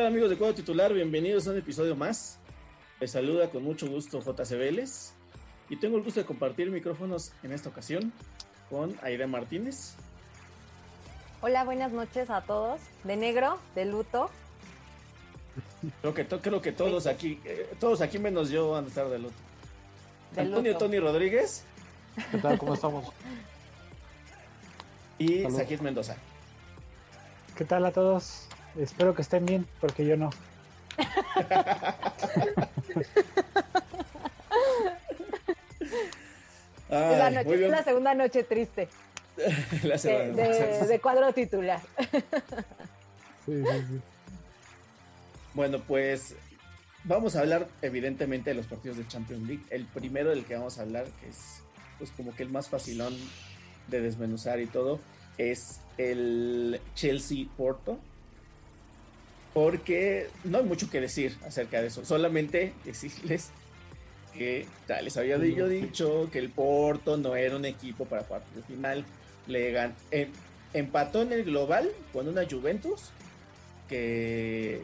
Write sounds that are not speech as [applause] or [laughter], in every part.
tal amigos de Cuadro Titular? Bienvenidos a un episodio más. Les saluda con mucho gusto JC Vélez y tengo el gusto de compartir micrófonos en esta ocasión con Aida Martínez. Hola, buenas noches a todos. De negro, de luto. Creo que, creo que todos aquí, eh, todos aquí menos yo van a estar de luto. Antonio Tony Rodríguez. ¿Qué tal? ¿Cómo estamos? Y Saquid Mendoza. ¿Qué tal a todos? Espero que estén bien, porque yo no. es, la noche, la segunda noche triste. [laughs] la segunda de, de, cuadro titular. sí, sí, sí. Bueno, pues vamos a hablar evidentemente de los partidos de Champions League. El primero del que vamos a hablar, que es pues como que el más facilón de desmenuzar y todo, es el Chelsea Porto porque no hay mucho que decir acerca de eso, solamente decirles que tal les había yo dicho que el Porto no era un equipo para cuartos final, le em, empató en el global con una Juventus que,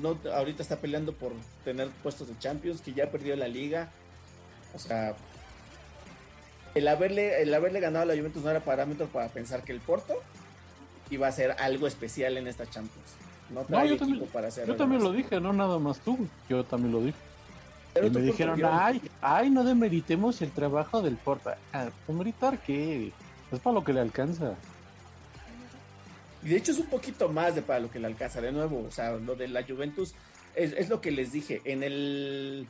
no ahorita está peleando por tener puestos de Champions, que ya perdió la liga, o sea, el haberle, el haberle ganado a la Juventus no era parámetro para pensar que el Porto iba a ser algo especial en esta Champions. No, yo también, para hacer yo también lo dije, no nada más tú, yo también lo dije. y me dijeron, ay, ay, no demeritemos el trabajo del Porto. Ah, ¿Demeritar qué? Es para lo que le alcanza. Y de hecho es un poquito más de para lo que le alcanza, de nuevo, o sea, lo de la Juventus es, es lo que les dije, en el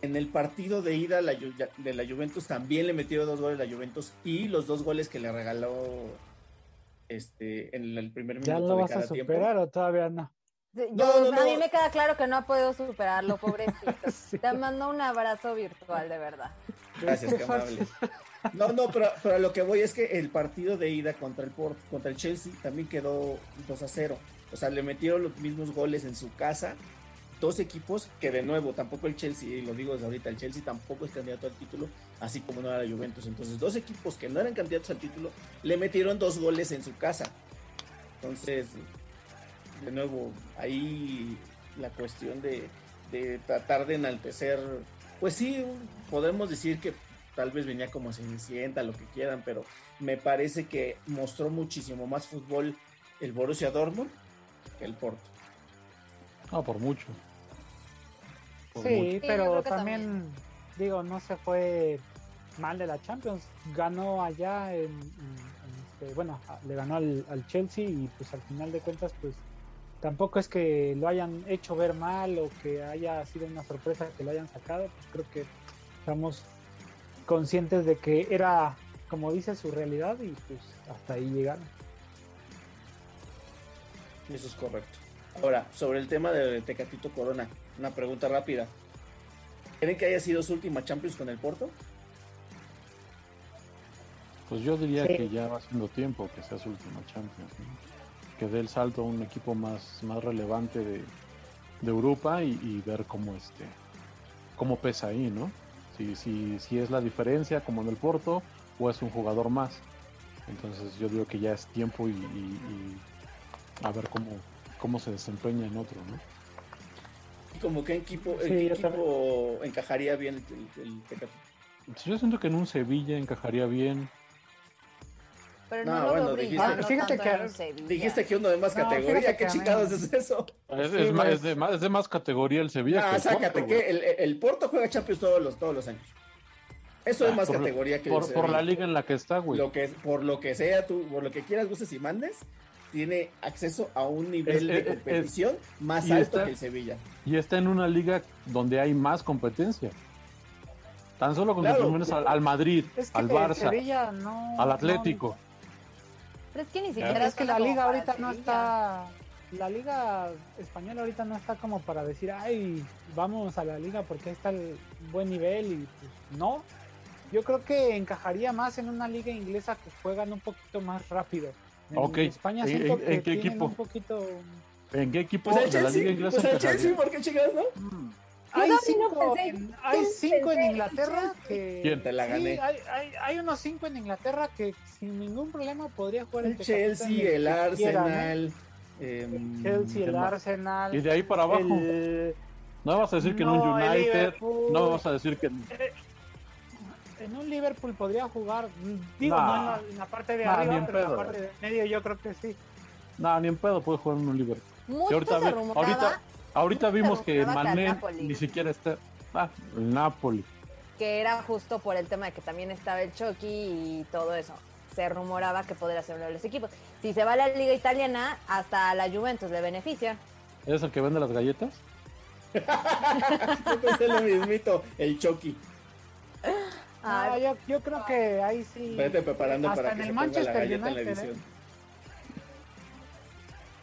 en el partido de ida de la Juventus también le metió dos goles a la Juventus y los dos goles que le regaló este en el primer minuto ¿Ya lo vas a superar o todavía no? a mí me queda claro que no ha podido superarlo, [laughs] pobrecito. Te mando un abrazo virtual, de verdad. Gracias, qué amable. No, no, pero, pero, a lo que voy es que el partido de ida contra el contra el Chelsea también quedó 2 a 0. O sea, le metieron los mismos goles en su casa dos equipos que de nuevo tampoco el Chelsea, y lo digo desde ahorita, el Chelsea tampoco es candidato al título, así como no era la Juventus. Entonces, dos equipos que no eran candidatos al título le metieron dos goles en su casa. Entonces, de nuevo, ahí la cuestión de, tratar de enaltecer, pues sí, podemos decir que tal vez venía como sienta lo que quieran, pero me parece que mostró muchísimo más fútbol el Borussia Dortmund que el Porto. Ah, por mucho sí, pero también, digo, no se fue mal de la Champions. Ganó allá, en, este, bueno, le ganó al, Chelsea y pues al final de cuentas, pues tampoco es que lo hayan hecho ver mal o que haya sido una sorpresa que lo hayan sacado. Pues creo que estamos conscientes de que era, como dice, su realidad y pues hasta ahí llegaron. Eso es correcto. Ahora, sobre el tema de Tecatito Corona, una pregunta rápida. ¿Creen que haya sido su última Champions con el Porto? Pues yo diría que ya va siendo tiempo que sea su última Champions. Que dé el salto a un equipo más, más relevante de, Europa y, ver cómo este cómo pesa ahí, ¿no? Si, si, si es la diferencia como en el Porto o es un jugador más. Entonces yo digo que ya es tiempo y a ver cómo, cómo se desempeña en otro, ¿no? ¿Y como qué equipo, equipo encajaría bien el, Yo siento que en un Sevilla encajaría bien. Pero no, no bueno, dijiste, ah, fíjate que dijiste que uno de más categoría, ¿qué chingados es eso? Es, es, más, es, de más, es, de más, categoría el Sevilla. Ah, sácate, que el, el, Porto juega Champions todos los, todos los años. Eso es ah, más categoría que por, el por la liga en la que está, güey. Lo que, por lo que sea, tú, por lo que quieras, gustes y mandes, tiene acceso a un nivel de competición más alto que el Sevilla. Y está en una liga donde hay más competencia. Tan solo con los menos al, Madrid, al Barça, al Atlético. Pero es que ni siquiera es que la liga ahorita no está la liga española ahorita no está como para decir, ay, vamos a la liga porque está el buen nivel y pues, no. Yo creo que encajaría más en una liga inglesa que juegan un poquito más rápido. En España siento ¿En, qué equipo? Un poquito... ¿En qué equipo pues de la Liga Inglesa? Pues el Chelsea, ¿por qué chingados, no? Mm. Hay, cinco, en, hay cinco en Inglaterra que... ¿Quién te la gané? Sí, hay, hay, hay, unos cinco en Inglaterra que sin ningún problema podría jugar el Chelsea, el Arsenal, em, Chelsea, el. Arsenal. Y de ahí para abajo. el- No me vas a decir que en un No, el United. No me vas a decir que. En un Liverpool podría jugar, digo, Nah. no en la, en la parte de Nah, arriba, en pero en la parte de medio yo creo que sí. No, ni en pedo puede jugar en un Liverpool. Mucho ahorita, se ve- rumoraba ahorita, ahorita vimos que Mané Napoli. ni siquiera está. Ah, el Napoli. que era justo por el tema de que también estaba el Chucky y todo eso. Se rumoraba que podría ser uno de los equipos. Si se va a la liga italiana, hasta a la Juventus le beneficia. ¿Eres el que vende las galletas? [laughs] Yo pensé lo mismito, el Chucky. [laughs] Ah, yo, yo creo que ahí sí. Vete preparando Hasta para en que el se ponga la Manchester galleta en la United, edición. ¿eh?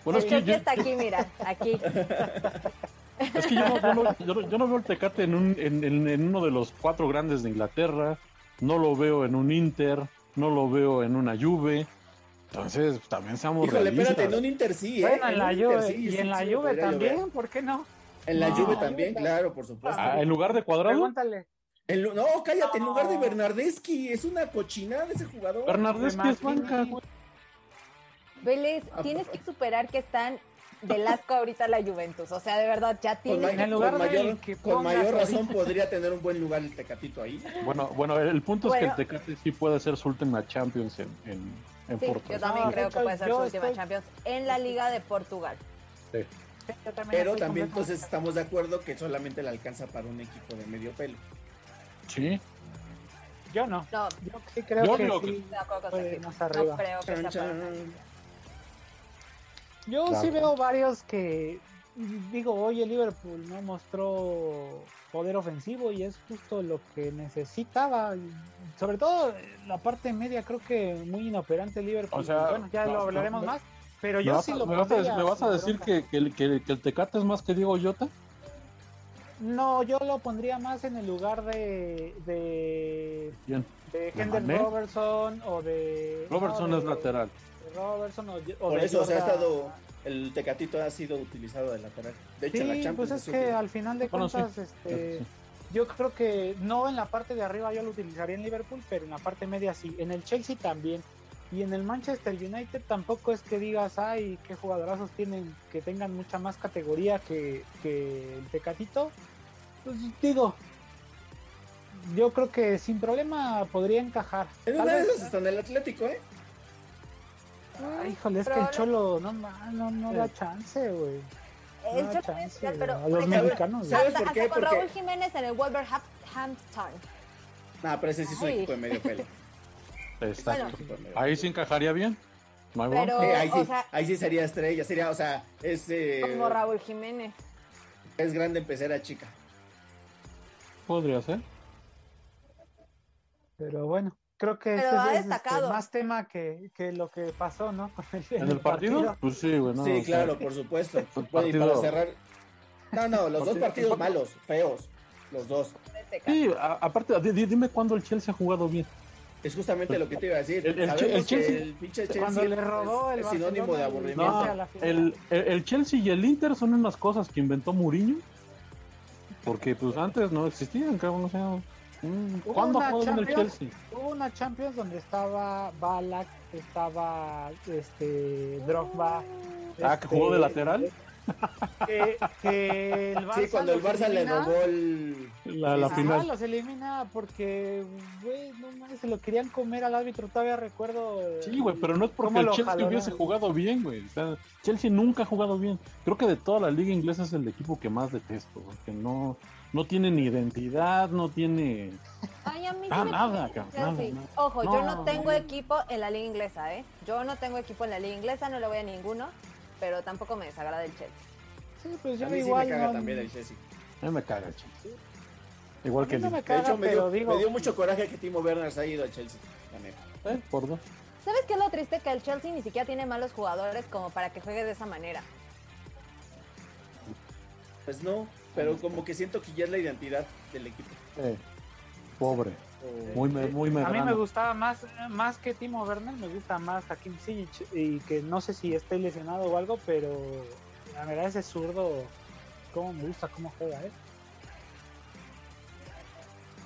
Bueno, el es que, Chucky yo, está aquí, mira, aquí. [laughs] es que yo, no, yo no- yo no- yo no veo el Tecate en, un, en, en- en uno de los cuatro grandes de Inglaterra. No lo veo en un Inter. No lo veo en una Juve. Entonces, también seamos Híjole, realistas. espérate, en un Inter sí, ¿eh? Bueno, en la Juve. sí, y sí, en la sí Juve también, llover. ¿por qué no? En la No, Juve la también, Juve claro, por supuesto. Ah, en lugar de cuadrado, Pregúntale. No, cállate, en lugar de. Bernardeschi, es una cochinada ese jugador. Bernardeschi es banca, güey. Vélez, Ah, tienes pues. que superar que están de asco ahorita la Juventus. O sea, de verdad, ya Con, ma- el lugar con mayor, que con mayor ahorita. razón podría tener un buen lugar el Tecatito ahí. Bueno, bueno, el punto es que el Tecate sí puede ser su última Champions en, en, en Sí, Porto. yo también No, creo que puede ser su última estoy- Champions en la Liga de Portugal. Sí. También Pero también entonces estamos de acuerdo que solamente le alcanza para un equipo de medio pelo. Sí. Yo no. No, Yo sí creo Yo que sí. No creo que sea. Yo Claro. sí veo varios que, digo, hoy el Liverpool no mostró poder ofensivo y es justo lo que necesitaba. Sobre todo la parte media creo que muy inoperante el Liverpool. O sea, bueno, ya no, lo hablaremos no. más, pero ¿Me yo sí lo me vas a- pondría me vas a decir que, que el- que- que el Tecate es más que Diego Llota? No, yo lo pondría más en el lugar de, de, Bien. de ¿De Hendel? Robertson o de... Robertson no, es lateral. de Robertson o, o Por de eso, o sea, ha Jordan- estado, el Tecatito ha sido utilizado de lateral. De hecho, en la Sí, Champions. pues es es que al final de Bueno, sí, cuentas, este, sí. yo creo que no en la parte de arriba yo lo utilizaría en Liverpool, pero en la parte media sí. En el Chelsea también. Y en el Manchester United tampoco es que digas, ay, qué jugadorazos tienen, que tengan mucha más categoría que, que el Tecatito. Pues digo, yo creo que sin problema podría encajar. En una de esas está en el Atlético, ¿eh? Ay, híjole, es que Pero el Cholo no, no, no da chance, güey. El No da Cholo chance, especial, pero a los mexicanos. ¿Sabes hasta, por qué? hasta con Porque- Raúl Jiménez en el Wolverhampton. Nah, pero ese sí es un equipo de medio pelo. Bueno. Medio Ahí sí encajaría bien. Pero-. Eh, ahí, o sí, sea- ahí sí sería estrella, sería, o sea, es, eh, Como Raúl Jiménez. es grande empezar a chica. Podría ser. Pero bueno, creo que Pero este ha es este, destacado. más tema que, que lo que pasó, ¿no? [laughs] Con el- ¿En el partido? Pues sí, güey. no, sí, o sea, claro, por supuesto. [laughs] Bueno, y para partido- cerrar. No, no, los dos Partido- partidos malos, feos. Los dos. Sí, a- aparte, di- di- dime cuándo el Chelsea ha jugado bien. Es justamente lo que te iba a decir. El- el Sabemos Che- el que Chelsea- el pinche Chelsea Cuando le robó es, el es sinónimo de Barcelona y- aburrimiento. No, a la final. el, el, el Chelsea y el Inter son unas cosas que inventó Mourinho. Porque pues antes no existían, cabrón. O sea, ¿cuándo jugó bien el Chelsea? Hubo una Champions donde estaba Balak, estaba este Drogba. Ah, que jugó de lateral. Que, que el Barça Sí, cuando el Barça le robó el. La, final. los elimina porque, güey, no mames, se lo querían comer al árbitro. Todavía recuerdo. Sí, güey, pero no es porque el Chelsea hubiese jugado bien, güey. O sea, Chelsea nunca ha jugado bien. Creo que de toda la liga inglesa es el equipo que más detesto, porque no, no tiene ni identidad, no tiene... Ay, a mí Ah, nada, nada, nada. Ojo, yo no No, tengo no. equipo en la liga inglesa, ¿eh? Yo no tengo equipo en la liga inglesa, no le voy a ninguno, pero tampoco me desagrada el Chelsea. Sí, pues yo A mí sí me igual. caga no- también el Chelsea. A mí me caga el Chelsea. Igual a que no me. De hecho, me pero dio, digo. me dio mucho coraje que Timo Werner se haya ido al Chelsea. ¿Eh? Por dos. ¿Sabes qué es lo triste? Que el Chelsea ni siquiera tiene malos jugadores como para que juegue de esa manera. Pues no, pero como que siento que ya es la identidad del equipo. Eh, pobre. Muy, muy A mí me gustaba más, más que Timo Werner, me gusta más Hakim Ziyech y que no sé si esté lesionado o algo, pero la verdad ese zurdo, cómo me gusta cómo juega, ¿eh?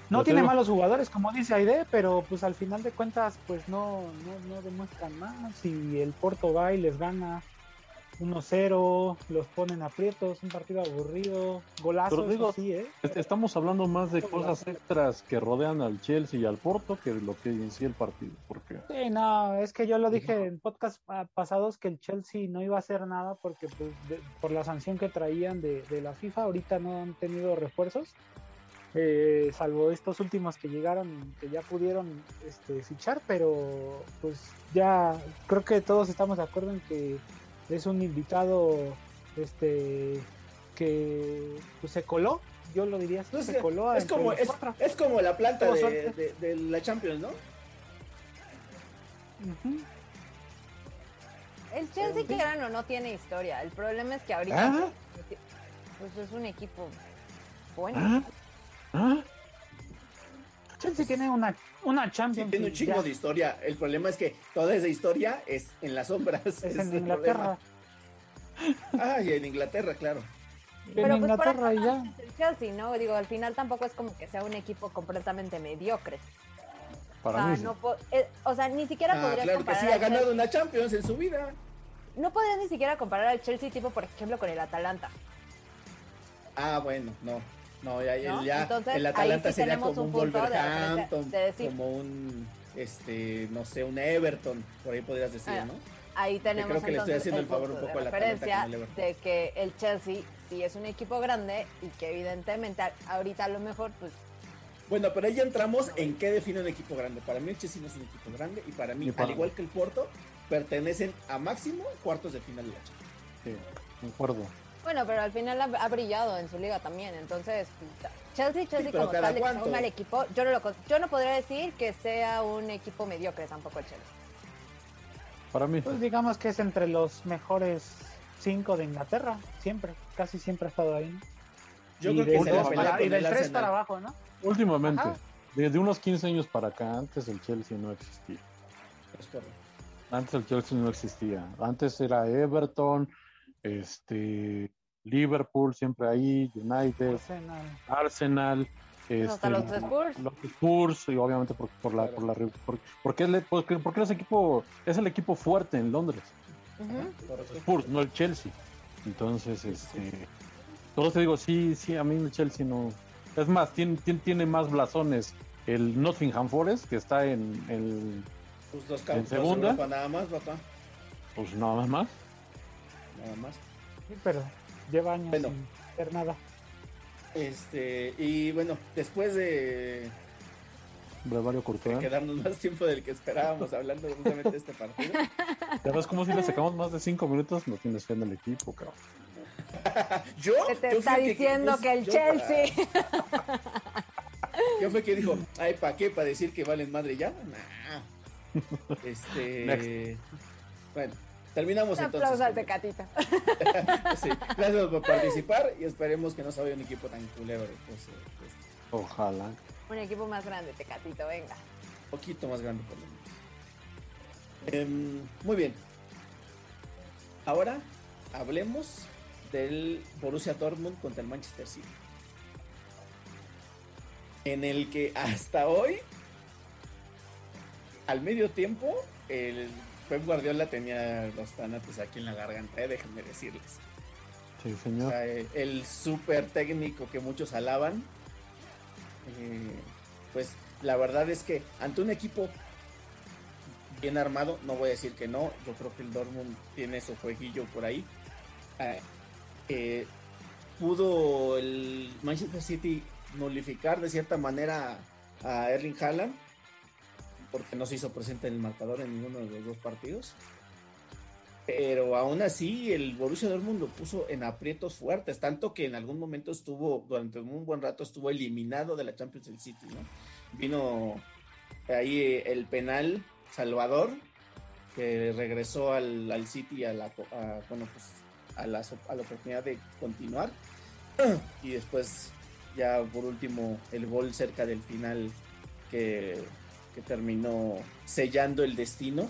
No Lo tiene tengo. malos jugadores, como dice Aide, pero pues al final de cuentas pues no, no, no demuestran más y el Porto va y les gana. 1-0, los ponen aprietos, un partido aburrido, golazo, digo, sí, ¿eh? Est- Estamos hablando más de cosas extras que rodean al Chelsea y al Porto que de lo que en sí el partido. Porque Sí, no, es que yo lo dije en podcast pa- pasados que el Chelsea no iba a hacer nada porque pues, de- por la sanción que traían de, de la FIFA, ahorita no han tenido refuerzos, eh, salvo estos últimos que llegaron, que ya pudieron este, fichar, pero pues ya creo que todos estamos de acuerdo en que es un invitado este que pues, se coló, yo lo diría así, No sé, se coló es como, es, es como la planta de, suerte. de- de la Champions, ¿no? El Chelsea, que gran o no tiene historia. El problema es que ahorita ¿Ah? pues es un equipo bueno. ¿Ah? ¿Ah? Chelsea tiene una, una Sí, Champions. tiene un chingo ya. de historia. El problema es que toda esa historia es en las sombras. Es ese en Inglaterra. problema. Ah, y en Inglaterra, claro. En Pero pues por Inglaterra y eso ya. es el Chelsea, ¿no? Digo, al final tampoco es como que sea un equipo completamente mediocre. O Para sea, mí sí. no eh, o sea, ni siquiera Ah, podrías claro que comparar sí, ha ganado una Champions en su vida. No podrías ni siquiera comparar al Chelsea tipo, por ejemplo, con el Atalanta. Ah, bueno, no. No, ya, ¿No? ya Entonces, el ahí Atalanta sí sería tenemos como un, de Wolverhampton, referencia, de decir- como un, este, no sé, un Everton, por ahí podrías decir, Ah, ¿no? Ahí tenemos creo que le estoy entonces haciendo el favor punto un poco de al Atalanta referencia con el Everton. de que el Chelsea sí es un equipo grande y que evidentemente a- ahorita a lo mejor pues Bueno, pero ahí ya entramos en qué define un equipo grande. Para mí el Chelsea no es un equipo grande y para mí, para al igual que el Porto, pertenecen a máximo cuartos de final de la Champions. Sí, de acuerdo. Bueno, pero al final ha, ha brillado en su liga también, entonces Chelsea, Chelsea como ¿cada tal de que sea un mal equipo, yo no lo yo no podría decir que sea un equipo mediocre tampoco el Chelsea. Para mí. Pues digamos que es entre los mejores cinco de Inglaterra, siempre, casi siempre ha estado ahí. ¿no? Yo y creo de que se para- y del el 3 Arsenal. para abajo, ¿no? Últimamente, Ajá. desde unos 15 años para acá, antes el Chelsea no existía. Es correcto. Antes el Chelsea no existía. Antes era Everton, este, Liverpool siempre ahí, United, Arsenal. Arsenal, Pues hasta este, los Spurs. los Spurs y obviamente por, por la, por la, por- porque, es porque, porque es equipo, es el equipo fuerte en Londres. Spurs, no el Chelsea. Entonces, este, todo te digo, sí, sí, a mí el Chelsea no. Es más, tiene, tiene, tiene más blasones el Nottingham Forest, que está en el, Pues dos ¿En segunda? Nada más, papá. pues nada más. Nada más. Sí, pero lleva años Bueno. sin hacer nada. Este, y bueno, después de Brevario Courtois. quedarnos más tiempo del que esperábamos hablando justamente de este partido, [laughs] Ya ves cómo si le sacamos más de cinco minutos, no tienes fe en el equipo, cabrón. [laughs] yo. Que te yo está diciendo yo- que el Chelsea. Yo fue que dijo, ay, ¿para qué? ¿Para decir que valen madre ya? Nah. [laughs] Este. Bueno, terminamos Un entonces. aplauso al Tecatito. [laughs] Sí, gracias por [laughs] participar y esperemos que no se vaya un equipo tan culero. Pues, eh, pues, Ojalá. Un equipo más grande, Tecatito, venga. un poquito más grande por lo menos. Em, muy bien. Ahora hablemos del Borussia Dortmund contra el Manchester City. En el que hasta hoy, al medio tiempo, el Pep Guardiola tenía los tanates aquí en la garganta, eh, déjenme decirles. Sí, O señor. sea, eh, el súper técnico que muchos alaban. eh, pues la verdad es que ante un equipo bien armado, no voy a decir que no, yo creo que el Dortmund tiene su jueguillo por ahí. eh, eh, pudo el Manchester City nulificar de cierta manera a Erling Haaland porque no se hizo presente en el marcador en ninguno de los dos partidos. Pero aún así, el Borussia Dortmund lo puso en aprietos fuertes, tanto que en algún momento estuvo, durante un buen rato, estuvo eliminado de la Champions del City, ¿no? Vino ahí eh, el penal Salvador, que regresó al, al City a la, bueno, pues, a, la, a la oportunidad de continuar. Y después, ya por último, el gol cerca del final que, que terminó sellando el destino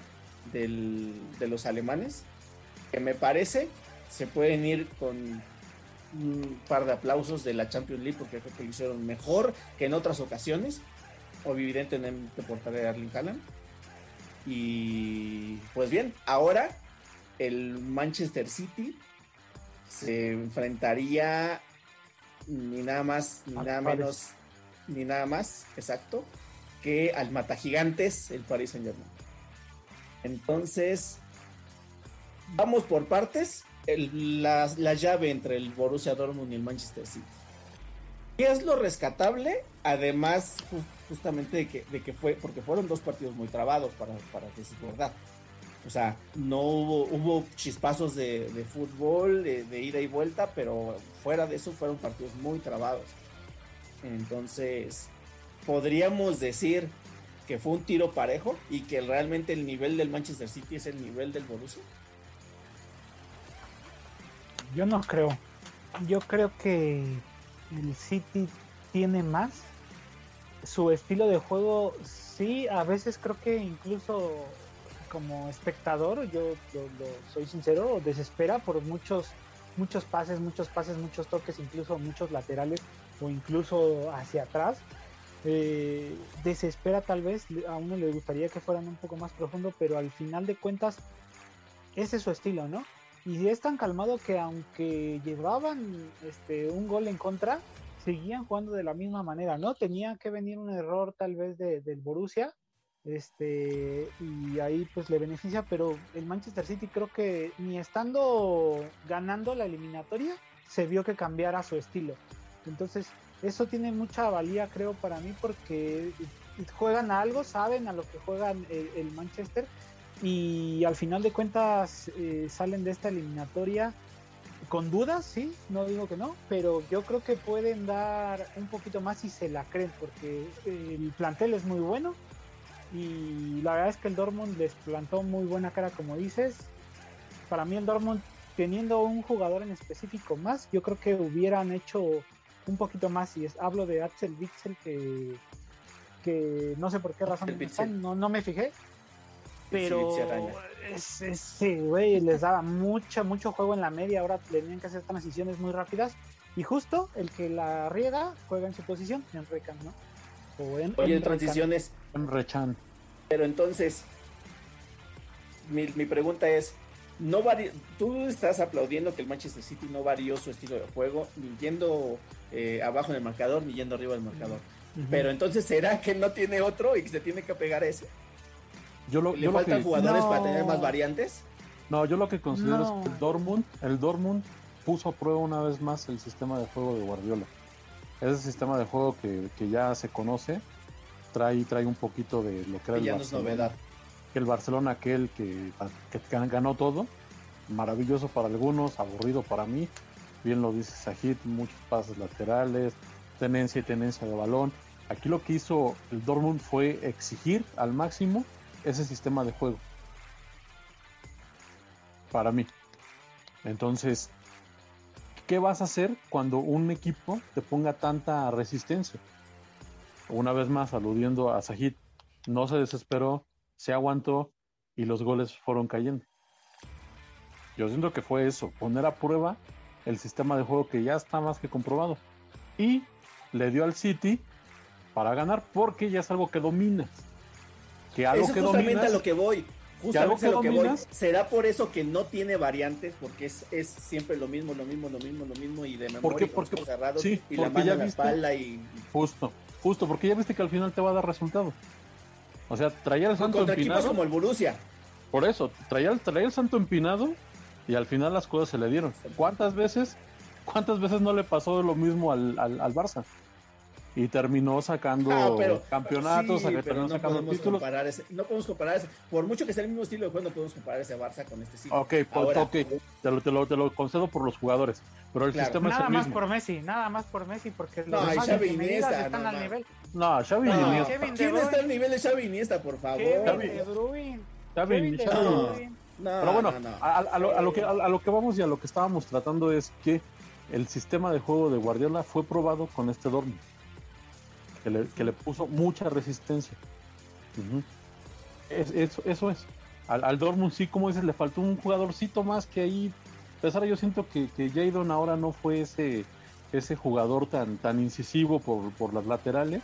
del, de los alemanes, que me parece se pueden ir con un par de aplausos de la Champions League porque creo que lo hicieron mejor que en otras ocasiones, o evidentemente por tarea de Erling Haaland. Y pues bien, ahora el Manchester City se enfrentaría ni nada más, ni nada menos, ni nada más, exacto, que al Mata Gigantes, el Paris Saint Germain. Entonces, vamos por partes. la, llave entre el Borussia Dortmund y el Manchester City. ¿Qué es lo rescatable? Además, justamente de que, de que, fue, porque fueron dos partidos muy trabados para, para decir verdad. O sea, no hubo, hubo chispazos de, fútbol, de, ida y vuelta, pero fuera de eso fueron partidos muy trabados. Entonces, podríamos decir que fue un tiro parejo y que realmente el nivel del Manchester City es el nivel del Borussia. Yo no creo. Yo creo que el City tiene más. Su estilo de juego, sí, a veces creo que incluso como espectador, yo lo, soy sincero, desespera por muchos, muchos pases, muchos pases, muchos toques, incluso muchos laterales o incluso hacia atrás. Eh, desespera tal vez, a uno le gustaría que fueran un poco más profundo, pero al final de cuentas ese es su estilo, ¿no? Y es tan calmado que aunque llevaban este, un gol en contra, seguían jugando de la misma manera, ¿no? Tenía que venir un error tal vez de, del Borussia este y ahí pues le beneficia pero el Manchester City creo que ni estando ganando la eliminatoria se vio que cambiara su estilo entonces eso tiene mucha valía creo para mí porque juegan a algo saben a lo que juegan el, Manchester y al final de cuentas eh, salen de esta eliminatoria con dudas, sí, no digo que no, pero yo creo que pueden dar un poquito más si se la creen, porque el plantel es muy bueno, y la verdad es que el Dortmund les plantó muy buena cara, como dices. Para mí el Dortmund, teniendo un jugador en específico más, yo creo que hubieran hecho un poquito más. Y es, hablo de Axel Witzel, que, que no sé por qué razón no, no me fijé. Pero ese güey les daba mucho, mucho juego en la media. Ahora tenían que hacer transiciones muy rápidas. Y justo el que la riega juega en su posición, en Recan, ¿no? Oye, en transiciones. Rechan. Pero entonces, mi, pregunta es, no tú estás aplaudiendo que el Manchester City no varió su estilo de juego, ni yendo eh, abajo en el marcador, ni yendo arriba del marcador. Pero entonces, ¿será que no tiene otro y que se tiene que pegar a ese? Yo lo, ¿Le faltan jugadores para tener más variantes? No, yo lo que considero es que el Dortmund, el Dortmund puso a prueba una vez más el sistema de juego de Guardiola ese sistema de juego que, ya se conoce trae, trae un poquito de lo que era el Barcelona. novedad. El Barcelona aquel que, ganó todo, maravilloso para algunos, aburrido para mí. Bien lo dice Sajid, muchos pases laterales, tenencia y tenencia de balón. Aquí lo que hizo el Dortmund fue exigir al máximo ese sistema de juego. Para mí. Entonces, ¿qué vas a hacer cuando un equipo te ponga tanta resistencia? Una vez más, aludiendo a Sajid, no se desesperó, se aguantó y los goles fueron cayendo. Yo siento que fue eso, poner a prueba el sistema de juego que ya está más que comprobado. Y le dio al City para ganar porque ya es algo que dominas. Que algo eso que justamente a lo que voy. Justamente lo que voy. ¿Será por eso que no tiene variantes? Porque es, es siempre lo mismo, lo mismo, lo mismo, lo mismo y de memoria ¿Por qué? Porque, cerrados sí, y la mano en la espalda y... Justo, justo, porque ya viste que al final te va a dar resultado. O sea, traía el santo empinado. como el Borussia. Por eso, traía, traía el santo empinado y al final las cosas se le dieron. ¿Cuántas veces, cuántas veces no le pasó lo mismo al, al, al Barça? y terminó sacando ah, campeonatos, no podemos Comparar ese, no podemos comparar ese, por mucho que sea el mismo estilo de juego, no podemos comparar ese Barça con este sitio. Ok, pues, okay. Te, lo, te, lo, te, lo, concedo por los jugadores, pero el sistema nada es el más por Messi, nada más por Messi, porque no, los Xavi Iniesta, están no, al nivel. No, Xavi no, Iniesta. ¿Quién está al nivel de Xavi Iniesta, por favor? Kevin De Bruyne. Xavi, Xavi. Pero bueno, a, a, lo, a, lo que, a, lo que vamos y a lo que estábamos tratando es que el sistema de juego de Guardiola fue probado con este Dortmund que le, puso mucha resistencia. eso, es. Al, al, Dortmund sí, como dices, le faltó un jugadorcito más que ahí. A pesar yo siento que, que Jadon ahora no fue ese, ese jugador tan, tan incisivo por, por las laterales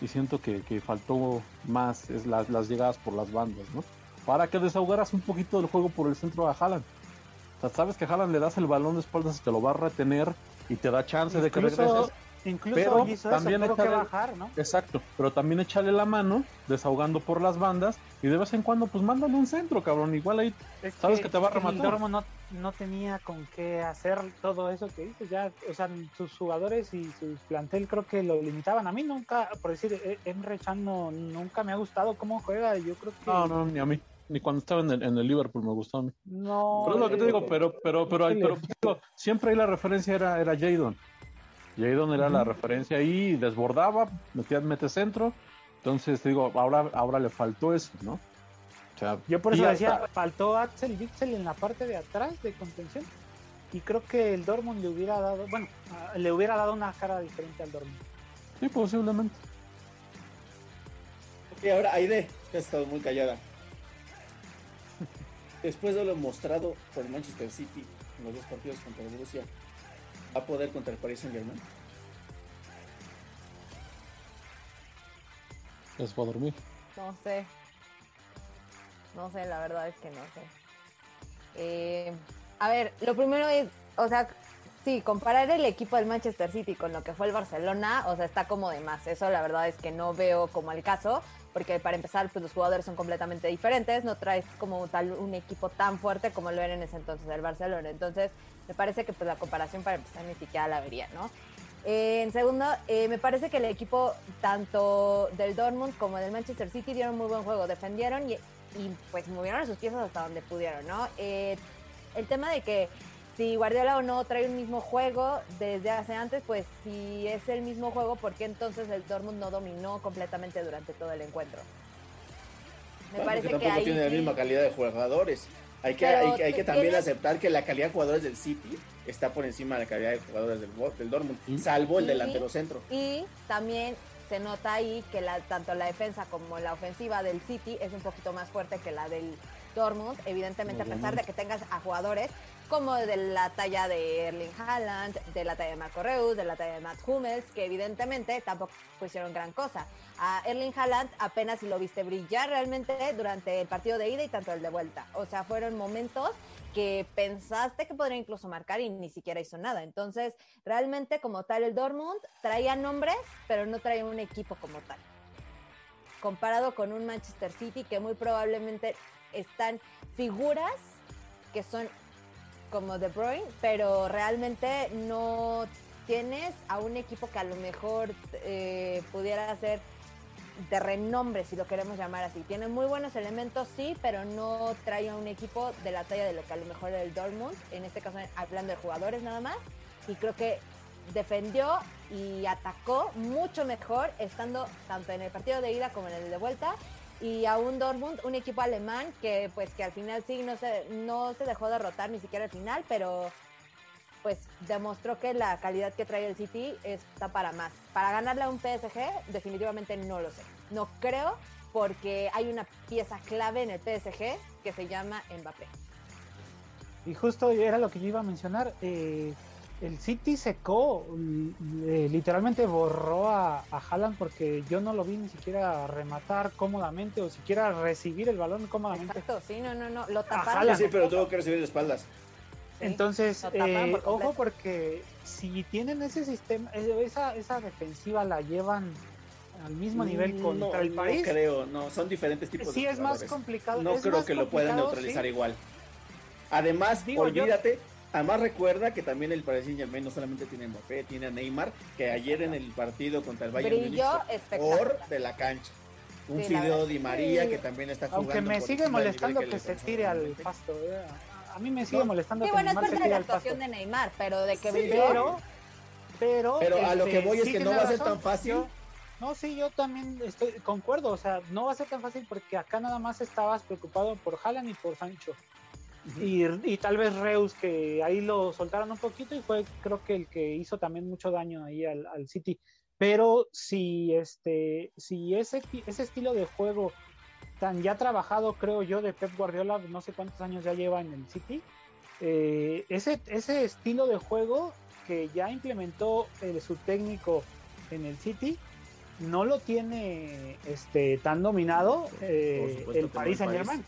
y siento que, faltó más es las, las llegadas por las bandas, ¿no? Para que desahogaras un poquito del juego por el centro a Haaland. O sea, sabes que a Haaland le das el balón de espaldas y te lo va a retener y te da chance de que regreses. Incluso Pero hizo también eso, tuvo que bajar, ¿no? Exacto, pero también échale la mano, desahogando por las bandas y de vez en cuando, pues mándale un centro, cabrón. Igual ahí Es Sabes que te va a rematar. No, no tenía con qué hacer todo eso que dices. Ya, o sea, sus jugadores y su plantel creo que lo limitaban. A mí nunca, por decir, E- Emre Can no- nunca me ha gustado cómo juega. Yo creo que No, no, ni a mí. Ni cuando estaba en el, en el Liverpool me gustó a mí. no, Pero es lo que te digo, pero, pero, pero, pero, digo, siempre ahí la referencia era, era Jadon. Jadon era la referencia ahí, desbordaba, metía, mete centro. Entonces, te digo, ahora, ahora le faltó eso, ¿no? O sea, Yo por eso hasta- decía, faltó Axel Witsel en la parte de atrás de contención. Y creo que el Dortmund le hubiera dado, bueno, le hubiera dado una cara diferente al Dortmund. Sí, posiblemente. Y ahora, Aide, que has estado muy callada. Después de lo mostrado por el Manchester City en los dos partidos contra el Borussia, ¿va a poder contra el Paris Saint Germain? Es para dormir. No sé. No sé, la verdad es que no sé. Eh, a ver, lo primero es, o sea, sí, comparar el equipo del Manchester City con lo que fue el Barcelona, o sea, está como de más. Eso la verdad es que no veo como el caso, porque para empezar, pues los jugadores son completamente diferentes, no traes como tal un equipo tan fuerte como lo era en ese entonces el Barcelona. Entonces, me parece que pues la comparación para empezar ni siquiera la vería, ¿no? Eh, en segundo, eh, me parece que el equipo tanto del Dortmund como del Manchester City dieron muy buen juego, defendieron y, pues movieron sus piezas hasta donde pudieron, ¿no? Eh, el tema de que si Guardiola o no trae un mismo juego desde hace antes, pues si es el mismo juego, ¿por qué entonces el Dortmund no dominó completamente durante todo el encuentro? Me parece porque que tampoco ahí tiene la misma calidad de jugadores. Hay que, Pero hay, que- hay que también tienes- aceptar que la calidad de jugadores del City está por encima de la calidad de jugadores del, Dortmund, salvo el delantero centro. Y también se nota ahí que la, tanto la defensa como la ofensiva del City es un poquito más fuerte que la del Dortmund, evidentemente a pesar de que tengas a jugadores como de la talla de Erling Haaland, de la talla de Marco Reus, de la talla de Matt Hummels, que evidentemente tampoco hicieron gran cosa. A Erling Haaland apenas lo viste brillar realmente durante el partido de ida y tanto el de vuelta. O sea, fueron momentos que pensaste que podría incluso marcar y ni siquiera hizo nada. Entonces, realmente como tal el Dortmund traía nombres, pero no traía un equipo como tal. Comparado con un Manchester City que muy probablemente están figuras que son como De Bruyne, pero realmente no tienes a un equipo que a lo mejor eh, pudiera ser de renombre, si lo queremos llamar así. Tiene muy buenos elementos, sí, pero no trae a un equipo de la talla de lo que a lo mejor era el Dortmund, en este caso hablando de jugadores nada más, y creo que defendió y atacó mucho mejor estando tanto en el partido de ida como en el de vuelta y a un Dortmund, un equipo alemán que pues que al final sí no se, no se dejó derrotar ni siquiera al final, pero pues demostró que la calidad que trae el City está para más. Para ganarle a un PSG, definitivamente no lo sé. No creo, porque hay una pieza clave en el PSG que se llama Mbappé. Y justo era lo que yo iba a mencionar. eh, el City secó, eh, literalmente borró a, a Haaland porque yo no lo vi ni siquiera rematar cómodamente o siquiera recibir el balón cómodamente. Exacto, sí, no, no, no, lo Sí, taparon. sí, pero tuvo que recibir de espaldas. Sí, Entonces, eh, por ojo porque si tienen ese sistema, eh, esa, esa defensiva la llevan al mismo nivel contra no, el París. No creo, no, son diferentes tipos sí de es más complicado. No es creo que lo puedan neutralizar sí. igual. Además, Digo, yo- olvídate, además recuerda que también el Paris Saint Germain no solamente tiene a Mbappé, tiene a Neymar, que ayer en el partido contra el Bayern Brilló Múnich por de la cancha. Un Sí, verdad. Di María Sí. que también está jugando. Aunque me sigue molestando que se tire al pasto. eh. A- mí me sigue No. molestando Sí, que bueno, es Neymar se parte de tire la al pasto. actuación de Neymar, pero de que brilló, Pero, pero, Pero a lo este, que voy es que no va a ser tan fácil. Yo- no, sí, yo también estoy concuerdo, o sea, no va a ser tan fácil porque acá nada más estabas preocupado por Haaland y por Sancho. Y, y tal vez Reus, que ahí lo soltaron un poquito y fue creo que el que hizo también mucho daño ahí al, al City. Pero si este, si ese, ese estilo de juego tan ya trabajado, creo yo, de Pep Guardiola, no sé cuántos años ya lleva en el City, eh, ese, ese estilo de juego que ya implementó eh, su técnico en el City, no lo tiene este tan dominado eh, el el Saint París. Germain.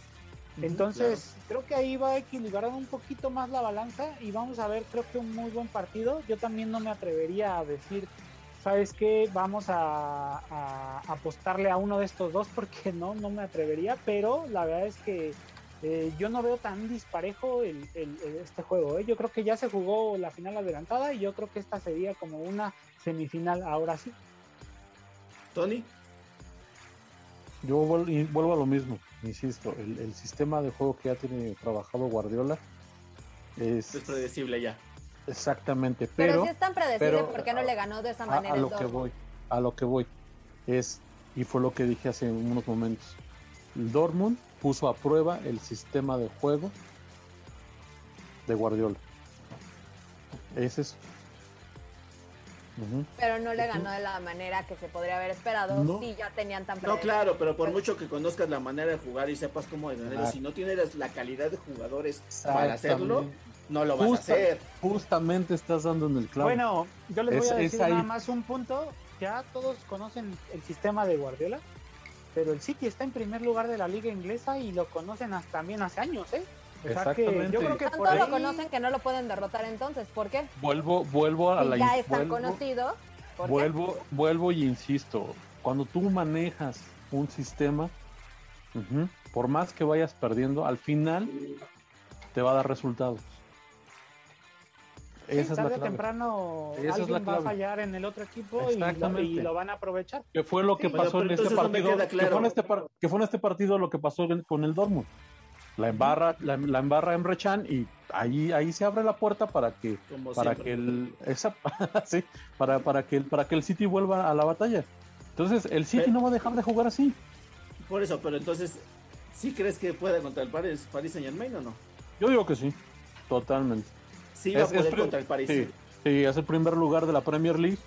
Entonces, creo que ahí va a equilibrar un poquito más la balanza y vamos a ver, creo que un muy buen partido. Yo también no me atrevería a decir, ¿sabes qué? Vamos a, a apostarle a uno de estos dos porque [laughs] no, no me atrevería, pero la verdad es que eh, yo no veo tan disparejo el, el- el- este juego. ¿eh? Yo creo que ya se jugó la final adelantada y yo creo que esta sería como una semifinal ahora sí. Tony, Yo vuelvo a lo mismo, insisto, el, el sistema de juego que ya tiene trabajado Guardiola es es predecible ya. exactamente, Pero, pero, si es tan predecible, pero- ¿por qué no le ganó de esa a, manera a lo que voy, a lo que voy es y fue lo que dije hace unos momentos. El Dortmund puso a prueba el sistema de juego de Guardiola. Es Pero no le ganó de la manera que se podría haber esperado No. si ya tenían tan No, claro, pero por mucho que conozcas la manera de jugar y sepas cómo defenderlo, Ah. si no tienes la calidad de jugadores para hacerlo, no lo vas a hacer. Justamente estás dando en el clavo. Bueno, yo les voy Es- a decir nada más un punto. Ya todos conocen el sistema de Guardiola, pero el City está en primer lugar de la liga inglesa y lo conocen hasta también hace años, ¿eh? Que Exactamente. yo creo que por Tanto ahí... lo conocen que no lo pueden derrotar entonces. ¿Por qué? vuelvo, vuelvo a Si la ya es tan vuelvo- conocido. ¿por qué? Vuelvo, vuelvo y insisto, cuando tú manejas un sistema, por más que vayas perdiendo, al final te va a dar resultados. Sí, Esa es la tarde o clave. temprano Esa es alguien la va a clave. fallar en el otro equipo y lo, Exactamente. y lo van a aprovechar. Que fue lo que pasó pero en este partido. que, claro. fue en este par- que fue en este partido lo que pasó con el Dortmund. La embarra, la, la embarra Emre Can y ahí, ahí se abre la puerta para que Como para siempre. que el esa, [laughs] sí, para, para que el para que el City vuelva a la batalla. Entonces el City Pero- no va a dejar de jugar así. Por eso, pero entonces, ¿sí crees que puede contra el Paris, Paris Saint Germain o no? Yo digo que sí, totalmente. Sí va a Es- poder contra el Paris. Sí, sí, es el primer lugar de la Premier League